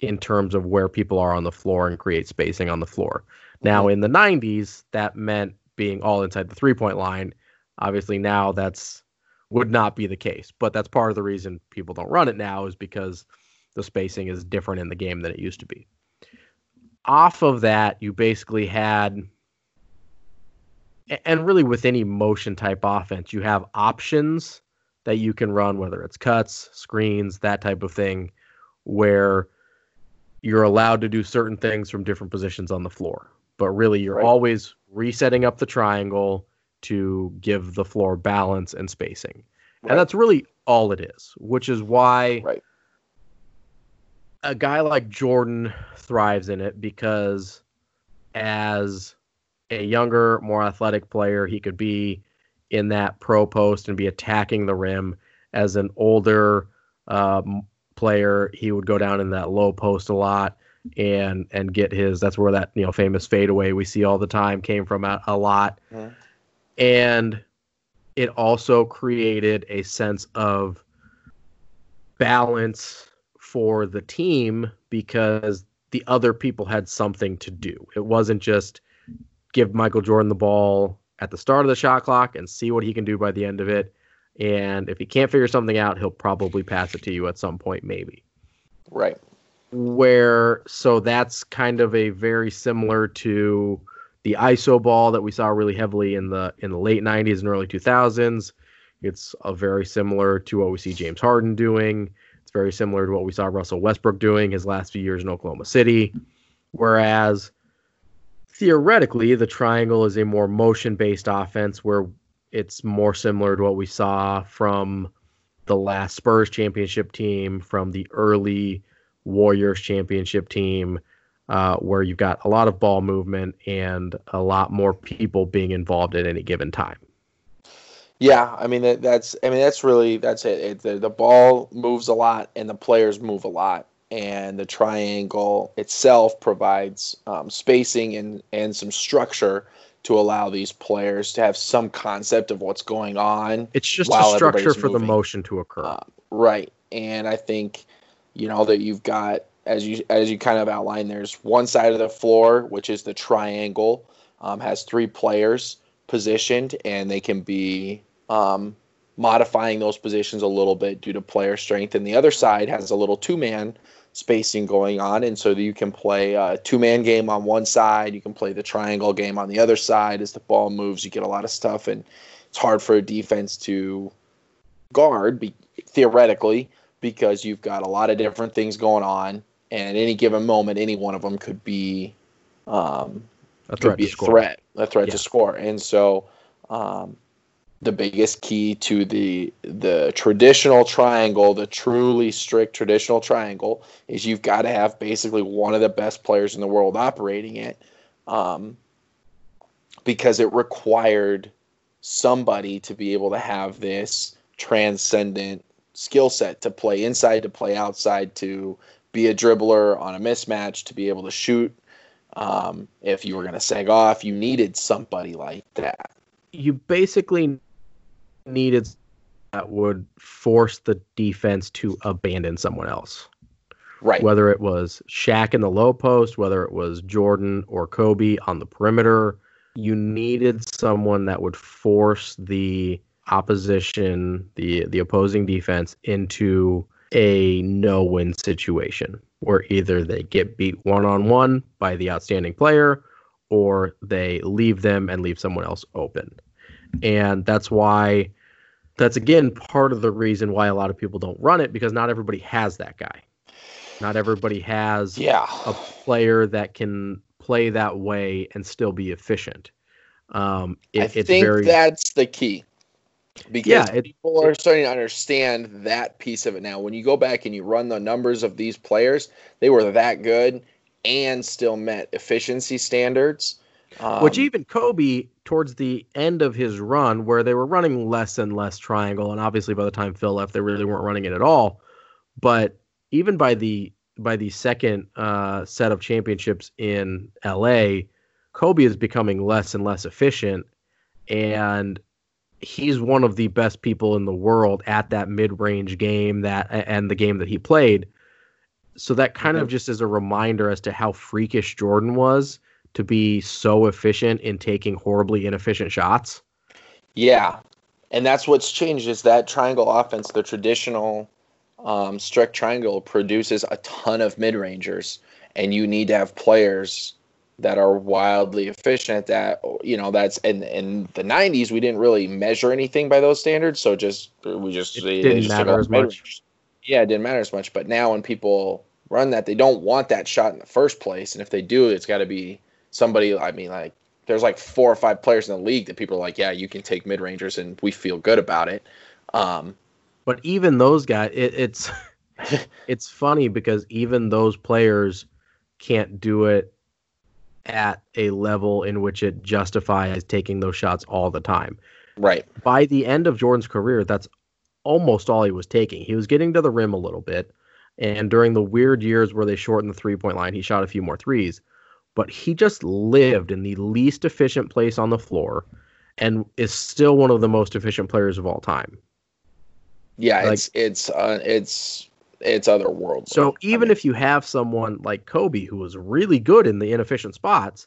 in terms of where people are on the floor and create spacing on the floor. Now, mm-hmm. in the 90s, that meant being all inside the three point line. Obviously, now that's would not be the case, but that's part of the reason people don't run it now is because the spacing is different in the game than it used to be. Off of that, you basically had and really with any motion type offense, you have options that you can run, whether it's cuts, screens, that type of thing, where you're allowed to do certain things from different positions on the floor. But really, you're right. always resetting up the triangle to give the floor balance and spacing. Right. And that's really all it is, which is why right. A guy like Jordan thrives in it because as a younger, more athletic player, he could be in that pro post and be attacking the rim. As an older, um, player, he would go down in that low post a lot and and get his. That's where that you know famous fadeaway we see all the time came from a, a lot, mm-hmm. and it also created a sense of balance for the team because the other people had something to do. It wasn't just give Michael Jordan the ball at the start of the shot clock and see what he can do by the end of it. And if he can't figure something out, he'll probably pass it to you at some point, maybe. Right. Where, so that's kind of a very similar to the ISO ball that we saw really heavily in the in the late 90s and early 2000s. It's a very similar to what we see James Harden doing. It's very similar to what we saw Russell Westbrook doing his last few years in Oklahoma City. Whereas theoretically, the triangle is a more motion based offense where it's more similar to what we saw from the last Spurs championship team, from the early Warriors championship team, uh, where you've got a lot of ball movement and a lot more people being involved at any given time. Yeah, I mean that, that's I mean that's really that's it. it the, the ball moves a lot and the players move a lot, and the triangle itself provides um, spacing and and some structure to allow these players to have some concept of what's going on. It's just a structure for moving. the motion to occur. Uh, right. And I think, you know, that you've got as you as you kind of outlined, there's one side of the floor, which is the triangle, um, has three players positioned, and they can be um, modifying those positions a little bit due to player strength. And the other side has a little two man spacing going on, and so you can play a two-man game on one side, you can play the triangle game on the other side. As the ball moves, you get a lot of stuff, and it's hard for a defense to guard be, theoretically because you've got a lot of different things going on, and at any given moment, any one of them could be um, a threat, could be a threat, a threat yeah. to score, and so. Um, the biggest key to the the traditional triangle, the truly strict traditional triangle, is you've got to have basically one of the best players in the world operating it, um, because it required somebody to be able to have this transcendent skill set to play inside, to play outside, to be a dribbler on a mismatch, to be able to shoot. Um, if you were going to sag off, you needed somebody like that. You basically needed that would force the defense to abandon someone else. Right. Whether it was Shaq in the low post, whether it was Jordan or Kobe on the perimeter, you needed someone that would force the opposition, the the opposing defense into a no-win situation where either they get beat one-on-one by the outstanding player or they leave them and leave someone else open. And that's why that's again part of the reason why a lot of people don't run it because not everybody has that guy. Not everybody has yeah. a player that can play that way and still be efficient. Um, it, I think very... that's the key. because yeah, it, people are starting to understand that piece of it now. When you go back and you run the numbers of these players, they were that good and still met efficiency standards. Um, Which even Kobe, towards the end of his run, where they were running less and less triangle, and obviously by the time Phil left, they really weren't running it at all. But even by the by the second uh, set of championships in LA, Kobe is becoming less and less efficient, and he's one of the best people in the world at that mid-range game that and the game that he played. So that kind of just is a reminder as to how freakish Jordan was to be so efficient in taking horribly inefficient shots. Yeah. And that's what's changed is that triangle offense, the traditional um, strict triangle produces a ton of mid-rangers and you need to have players that are wildly efficient at that. You know, that's in in the '90s we didn't really measure anything by those standards, so just we just it didn't just matter as much. Yeah, it didn't matter as much. But now when people run that, they don't want that shot in the first place, and if they do, it's got to be somebody. I mean, like there's like four or five players in the league that people are like, yeah, you can take mid rangers, and we feel good about it. Um, but even those guys, it, it's [LAUGHS] it's funny because even those players can't do it at a level in which it justifies taking those shots all the time. Right. By the end of Jordan's career, that's almost all he was taking. He was getting to the rim a little bit. And during the weird years where they shortened the three point line, he shot a few more threes. But he just lived in the least efficient place on the floor and is still one of the most efficient players of all time. Yeah, like, it's it's uh, it's it's otherworldly. So even I mean, if you have someone like Kobe who was really good in the inefficient spots,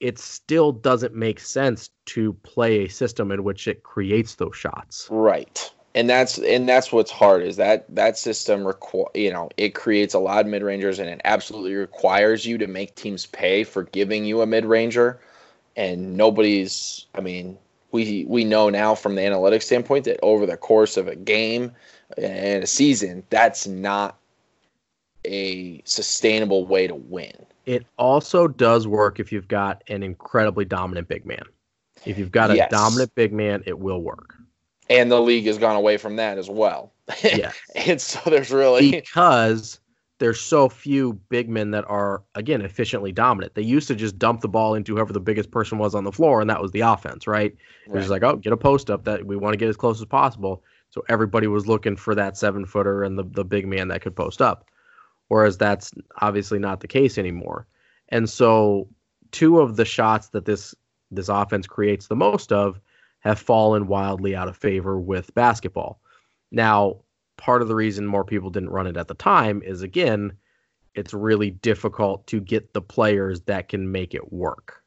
it still doesn't make sense to play a system in which it creates those shots. Right. And that's and that's what's hard is that that system require you know it creates a lot of mid rangers and it absolutely requires you to make teams pay for giving you a mid ranger, and nobody's I mean we we know now from the analytics standpoint that over the course of a game and a season, that's not a sustainable way to win. It also does work if you've got an incredibly dominant big man. If you've got a yes. dominant big man, it will work. And the league has gone away from that as well. [LAUGHS] Yeah. and so there's really because there's so few big men that are again efficiently dominant. They used to just dump the ball into whoever the biggest person was on the floor, and that was the offense, right? It was like, oh, get a post up that we want to get as close as possible. So everybody was looking for that seven footer and the, the big man that could post up. Whereas that's obviously not the case anymore. And so two of the shots that this this offense creates the most of have fallen wildly out of favor with basketball. Now, part of the reason more people didn't run it at the time is again, it's really difficult to get the players that can make it work.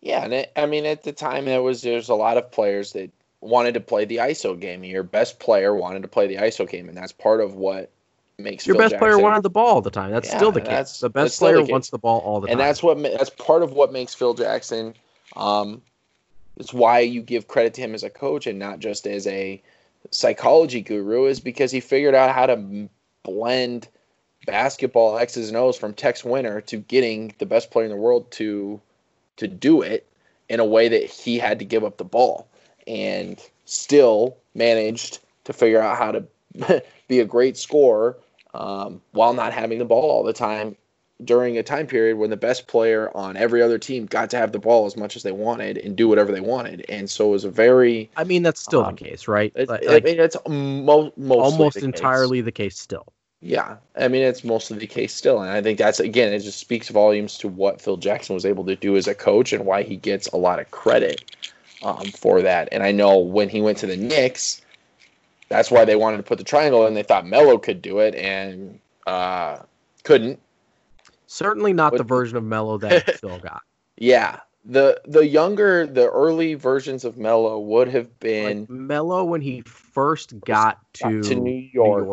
Yeah, and it, I mean at the time it was there's a lot of players that wanted to play the ISO game. Your best player wanted to play the ISO game, and that's part of what makes your Phil best Jackson, player wanted the ball all the time. That's yeah, still the case. The best player the wants the ball all the and time, and that's what that's part of what makes Phil Jackson. Um, it's why you give credit to him as a coach and not just as a psychology guru, is because he figured out how to blend basketball X's and O's from Tex Winter to getting the best player in the world to to do it in a way that he had to give up the ball and still managed to figure out how to [LAUGHS] be a great scorer um, while not having the ball all the time during a time period when the best player on every other team got to have the ball as much as they wanted and do whatever they wanted. And so it was a very. I mean, that's still um, the case, right? It's, like, I mean, it's mo- almost the entirely the case still. Yeah, I mean it's mostly the case still, and I think that's again it just speaks volumes to what Phil Jackson was able to do as a coach and why he gets a lot of credit um, for that. And I know when he went to the Knicks, that's why they wanted to put the triangle in. They thought Melo could do it and uh, couldn't. Certainly not the version of Melo that Phil [LAUGHS] got. Yeah. The the younger, the early versions of Melo would have been like Melo when he first got to, to New York,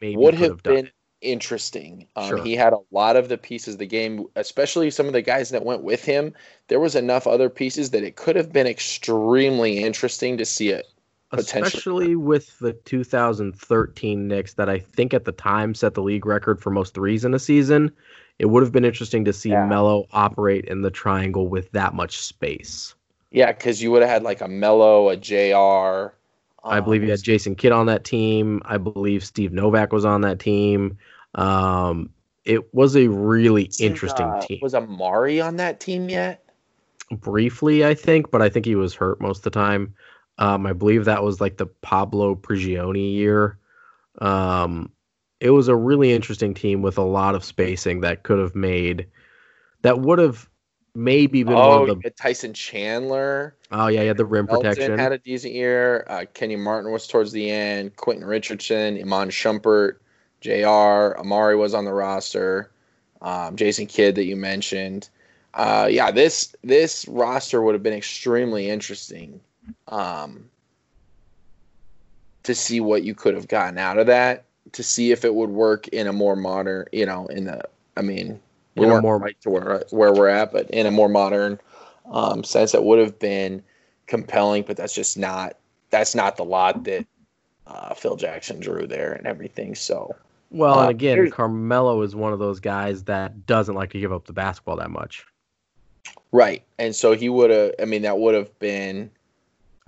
New York would have, have been interesting. Um, sure. He had a lot of the pieces of the game, especially some of the guys that went with him. There was enough other pieces that it could have been extremely interesting to see it. Especially with the 2013 Knicks, that I think at the time set the league record for most threes in a season. It would have been interesting to see yeah. Melo operate in the triangle with that much space. Yeah, because you would have had like a Melo, a J.R. I believe you um, had Jason Kidd on that team. I believe Steve Novak was on that team. Um, it was a really Isn't, interesting uh, team. Was Amar'e on that team yet? Briefly, I think, but I think he was hurt most of the time. Um, I believe that was like the Pablo Prigioni year. Um, it was a really interesting team with a lot of spacing that could have made, that would have maybe been Oh, one of the. had Tyson Chandler. Oh yeah, yeah, the rim protection. had a decent year. Uh, Kenyon Martin was towards the end. Quentin Richardson, Iman Shumpert, J.R. Amar'e was on the roster. Um, Jason Kidd that you mentioned. Uh, yeah, this this roster would have been extremely interesting um, to see what you could have gotten out of that. To see if it would work in a more modern, you know, in the. I mean, we In weren't more- right to where where we're at, but in a more modern um, sense, that would have been compelling. But that's just not that's not the lot that uh, Phil Jackson drew there and everything. So Well, Uh, and again, Carmelo is one of those guys that doesn't like to give up the basketball that much. right, and so he would have. I mean, that would have been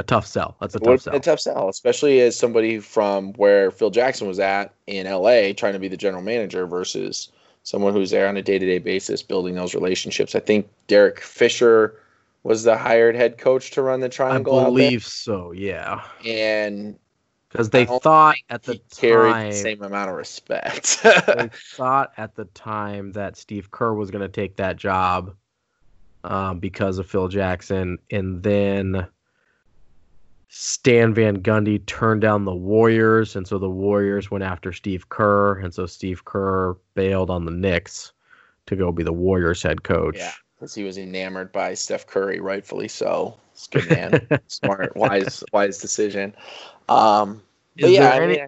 A tough sell. That's a tough sell. a tough sell, especially as somebody from where Phil Jackson was at in LA, trying to be the general manager versus someone who's there on a day to day basis, building those relationships. I think Derek Fisher was the hired head coach to run the I triangle. out there, believe so. Yeah, and because they thought at the time the same amount of respect. [LAUGHS] they thought at the time that Steve Kerr was going to take that job um, because of Phil Jackson, and then Stan Van Gundy turned down the Warriors, and so the Warriors went after Steve Kerr, and so Steve Kerr bailed on the Knicks to go be the Warriors head coach. Yeah. because he was enamored by Steph Curry, rightfully so. It's a good [LAUGHS] man, smart, wise, wise decision. Um, but Is yeah, there I any-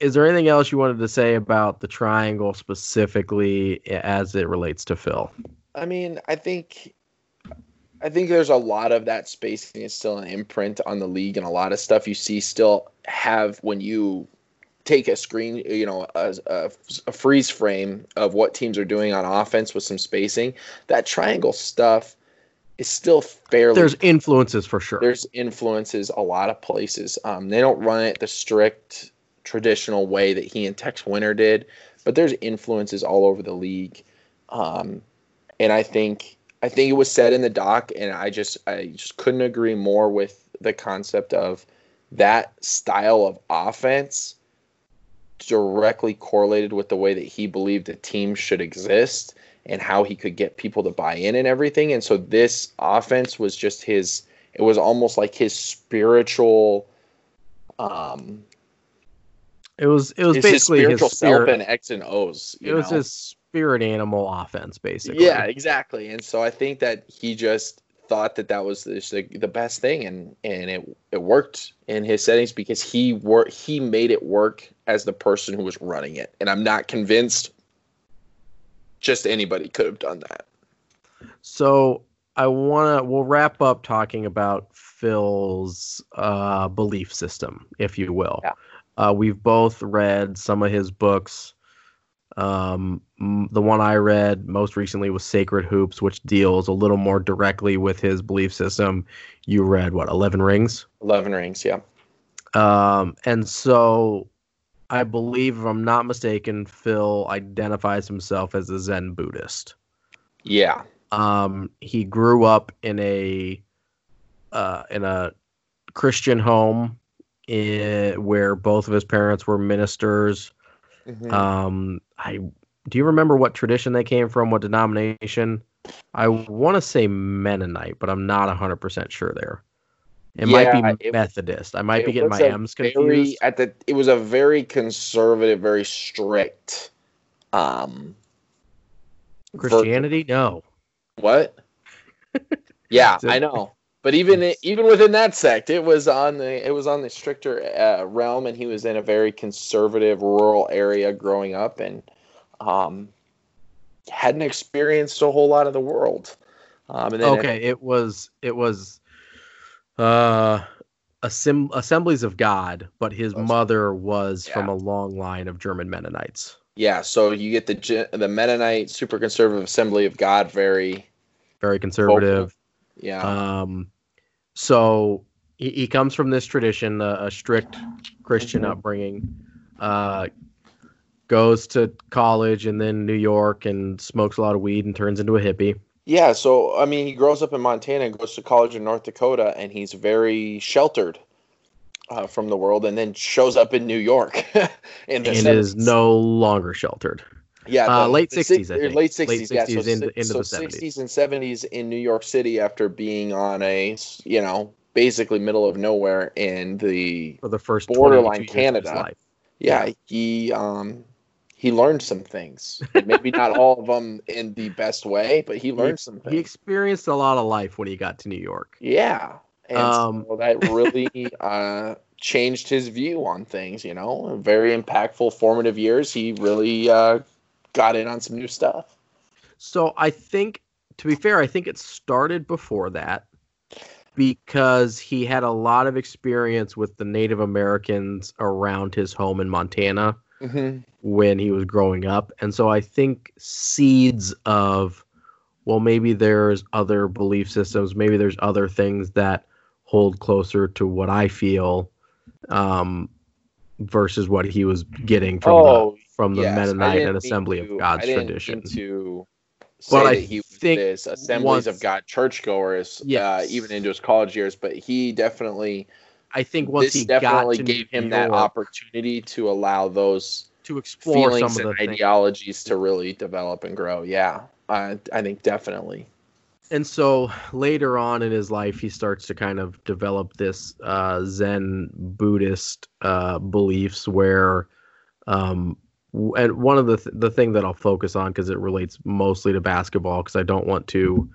Is there anything else you wanted to say about the triangle specifically as it relates to Phil? I mean, I think, I think there's a lot of that spacing is still an imprint on the league, and a lot of stuff you see still have when you take a screen, you know, a, a, a freeze frame of what teams are doing on offense with some spacing. That triangle stuff is still fairly There's influences for sure. there's influences a lot of places. Um, they don't run it the strict traditional way that he and Tex Winter did, but there's influences all over the league. Um, and I think I think it was said in the doc, and I just I just couldn't agree more with the concept of that style of offense directly correlated with the way that he believed a team should exist and how he could get people to buy in and everything. And so this offense was just his it was almost like his spiritual um it was it was his, his basically spiritual his spirit. self and X and O's. it you was know? his spirit animal offense, basically. Yeah, exactly. And so I think that he just thought that that was the, the best thing, and and it it worked in his settings because he wor- he made it work as the person who was running it, and I'm not convinced just anybody could have done that. So I want to. We'll wrap up talking about Phil's uh, belief system, if you will. Yeah. Uh, we've both read some of his books. Um, the one I read most recently was Sacred Hoops, which deals a little more directly with his belief system. You read what, Eleven Rings? Eleven rings, yeah. Um, and so I believe, if I'm not mistaken, Phil identifies himself as a Zen Buddhist. Yeah. Um, he grew up in a uh, in a Christian home i where both of his parents were ministers. Mhm. Um, I do you remember what tradition they came from? What denomination? I want to say Mennonite, but I'm not 100% sure there. It might Yeah, be it- Methodist. I might be getting my M's very- confused. at the it was a very conservative, very strict um ver- Christianity? No. What? [LAUGHS] Yeah, I know. But even even within that sect, it was on the it was on the stricter uh, realm, and he was in a very conservative rural area growing up, and um, hadn't experienced a whole lot of the world. Um, and then okay, it was it was uh assemb- assemblies of God, but his mother was from a long line of German Mennonites. yeah, so you get the the Mennonite super conservative Assembly of God, very Very conservative. yeah, Um So he, he comes from this tradition, a, a strict Christian mm-hmm. upbringing. Uh, goes to college and then New York and smokes a lot of weed and turns into a hippie. Yeah, so I mean, he grows up in Montana and goes to college in North Dakota, and he's very sheltered uh, from the world, and then shows up in New York. [LAUGHS] in and 70s. is no longer sheltered. Yeah, uh, late sixties, Late sixties, yeah. So, into, into so the 60s and seventies in New York City after being on a, you know, basically middle of nowhere in the for the first borderline Canada. Yeah, yeah, he um he learned some things. Maybe not all of them in the best way, but he learned he, some things. He experienced a lot of life when he got to New York. Yeah. And um, so that [LAUGHS] really uh, changed his view on things, you know. Very impactful, formative years. He really uh, got in on some new stuff. So I think, to be fair, I think it started before that because he had a lot of experience with the Native Americans around his home in Montana mm-hmm. when he was growing up. And so I think seeds of, well, maybe there's other belief systems, maybe there's other things that hold closer to what I feel um, versus what he was getting from oh, the from the yes. Mennonite and Assembly to, of God's tradition. To say but I he think this Assemblies once, of God churchgoers, uh, yes. uh, even into his college years, but he definitely I think once he definitely gave him York, that opportunity to allow those to explore feelings some of the ideologies things. to really develop and grow. Yeah, I I think definitely. And so later on in his life, he starts to kind of develop this uh, Zen Buddhist uh, beliefs where um, and one of the th- the thing that I'll focus on because it relates mostly to basketball because I don't want to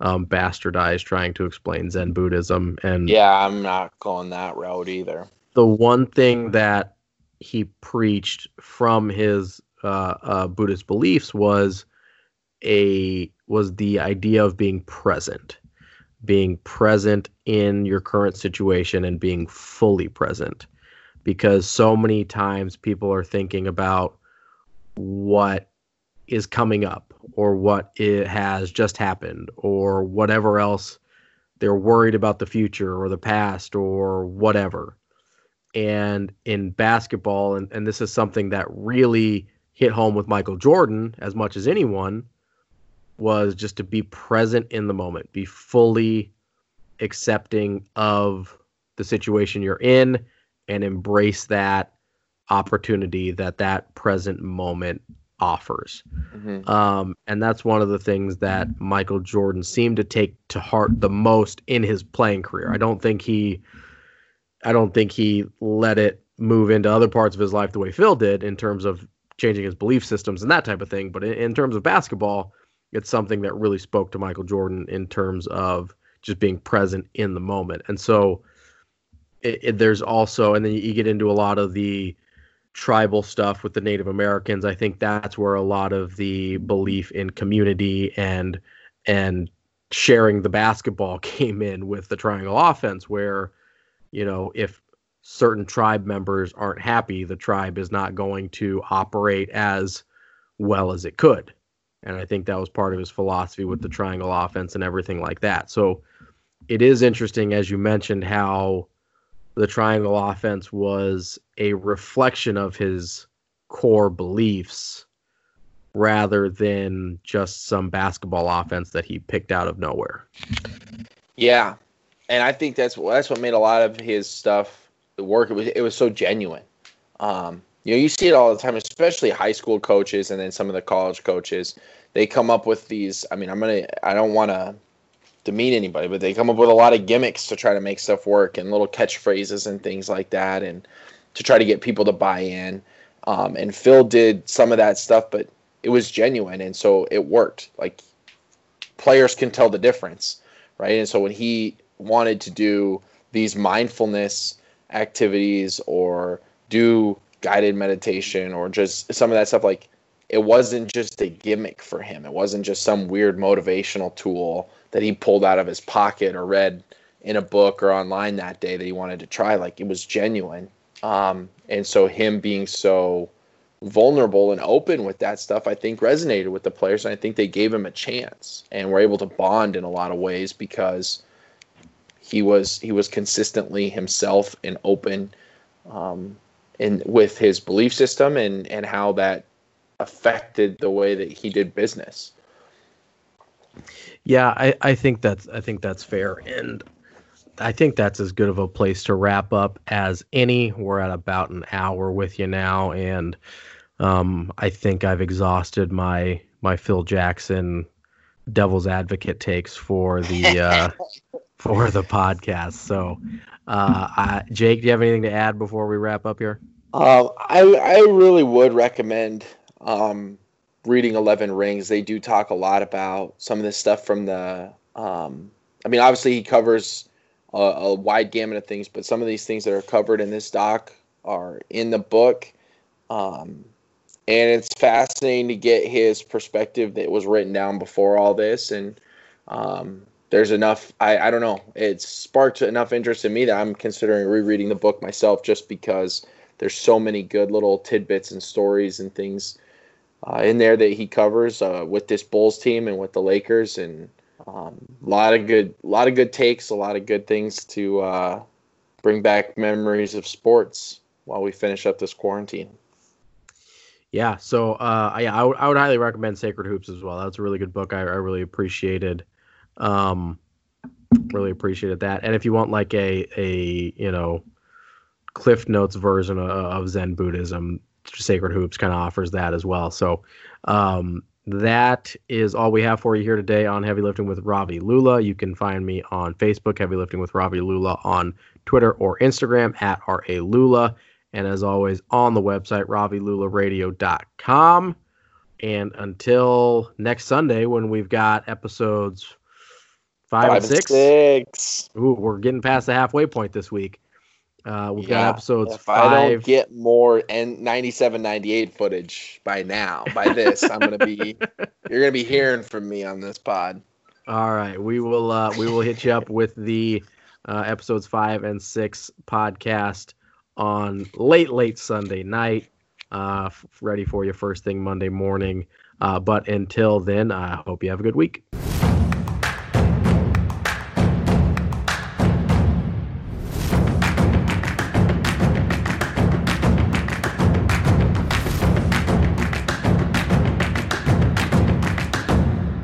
um, bastardize trying to explain Zen Buddhism and yeah, I'm not going that route either. The one thing that he preached from his uh, uh, Buddhist beliefs was a was the idea of being present, being present in your current situation and being fully present because so many times people are thinking about what is coming up or what it has just happened or whatever else they're worried about the future or the past or whatever. And in basketball and, and this is something that really hit home with michael jordan as much as anyone was just to be present in the moment be fully accepting of the situation you're in and embrace that opportunity that that present moment offers. Mm-hmm. Um, and that's one of the things that Michael Jordan seemed to take to heart the most in his playing career. I don't think he I don't think he let it move into other parts of his life the way Phil did in terms of changing his belief systems and that type of thing. But in, in terms of basketball, it's something that really spoke to Michael Jordan in terms of just being present in the moment. And so it, it, there's also, and then you get into a lot of the tribal stuff with the Native Americans. I think that's where a lot of the belief in community and and sharing the basketball [LAUGHS] came in with the triangle offense where you know if certain tribe members aren't happy the tribe is not going to operate as well as it could and i think that was part of his philosophy with the triangle offense and everything like that so it is interesting as you mentioned how the triangle offense was a reflection of his core beliefs rather than just some basketball offense that he picked out of nowhere. Yeah. And I think that's that's what made a lot of his stuff work. It was it was so genuine. Um, you know, you see it all the time, especially high school coaches and then some of the college coaches. They come up with these. I mean, I'm gonna. I don't want to demean anybody, but they come up with a lot of gimmicks to try to make stuff work and little catchphrases and things like that, and to try to get people to buy in. Um, and Phil did some of that stuff, but it was genuine, and so it worked. Like players can tell the difference, right? And so when he wanted to do these mindfulness activities or do guided meditation or just some of that stuff, like it wasn't just a gimmick for him. It wasn't just some weird motivational tool that he pulled out of his pocket or read in a book or online that day that he wanted to try. Like it was genuine. Um, and so him being so vulnerable and open with that stuff, I think resonated with the players. And I think they gave him a chance and were able to bond in a lot of ways because he was he was consistently himself and open um, in with his belief system and and how that affected the way that he did business. Yeah, I, I think that's I think that's fair, and I think that's as good of a place to wrap up as any. We're at about an hour with you now, and um, I think I've exhausted my my Phil Jackson devil's advocate takes for the uh, [LAUGHS] for the podcast. So, uh, I, Jake, do you have anything to add before we wrap up here? Uh, I I really would recommend um, reading Eleven Rings. They do talk a lot about some of this stuff from the. Um, I mean, obviously he covers a, a wide gamut of things, but some of these things that are covered in this doc are in the book. Um, and it's fascinating to get his perspective that was written down before all this and um, there's enough I, I don't know It sparked enough interest in me that i'm considering rereading the book myself just because there's so many good little tidbits and stories and things uh, in there that he covers uh, with this bulls team and with the lakers and um, a lot of good a lot of good takes a lot of good things to uh, bring back memories of sports while we finish up this quarantine yeah, so uh, I yeah, I, w- I would highly recommend Sacred Hoops as well. That's a really good book. I, I really appreciated, um, really appreciated that. And if you want like a a you know, Cliff Notes version of, of Zen Buddhism, Sacred Hoops kind of offers that as well. So um, that is all we have for you here today on Heavy Lifting with Ravi Lula. You can find me on Facebook, Heavy Lifting with Ravi Lula, on Twitter or Instagram at RA Lula. And as always, on the website, ravilularadio.com. And until next Sunday, when we've got episodes five, five and six. six. Ooh, we're getting past the halfway point this week. Uh, we've yeah, got episodes if five. I don't get more and 97, 98 footage by now, by this, I'm gonna be. [LAUGHS] You're gonna be hearing from me on this pod. All right, we will. Uh, we will hit you up with the uh, episodes five and six podcast on late, late Sunday night. Uh, ready for you first thing Monday morning. Uh, but until then, I hope you have a good week.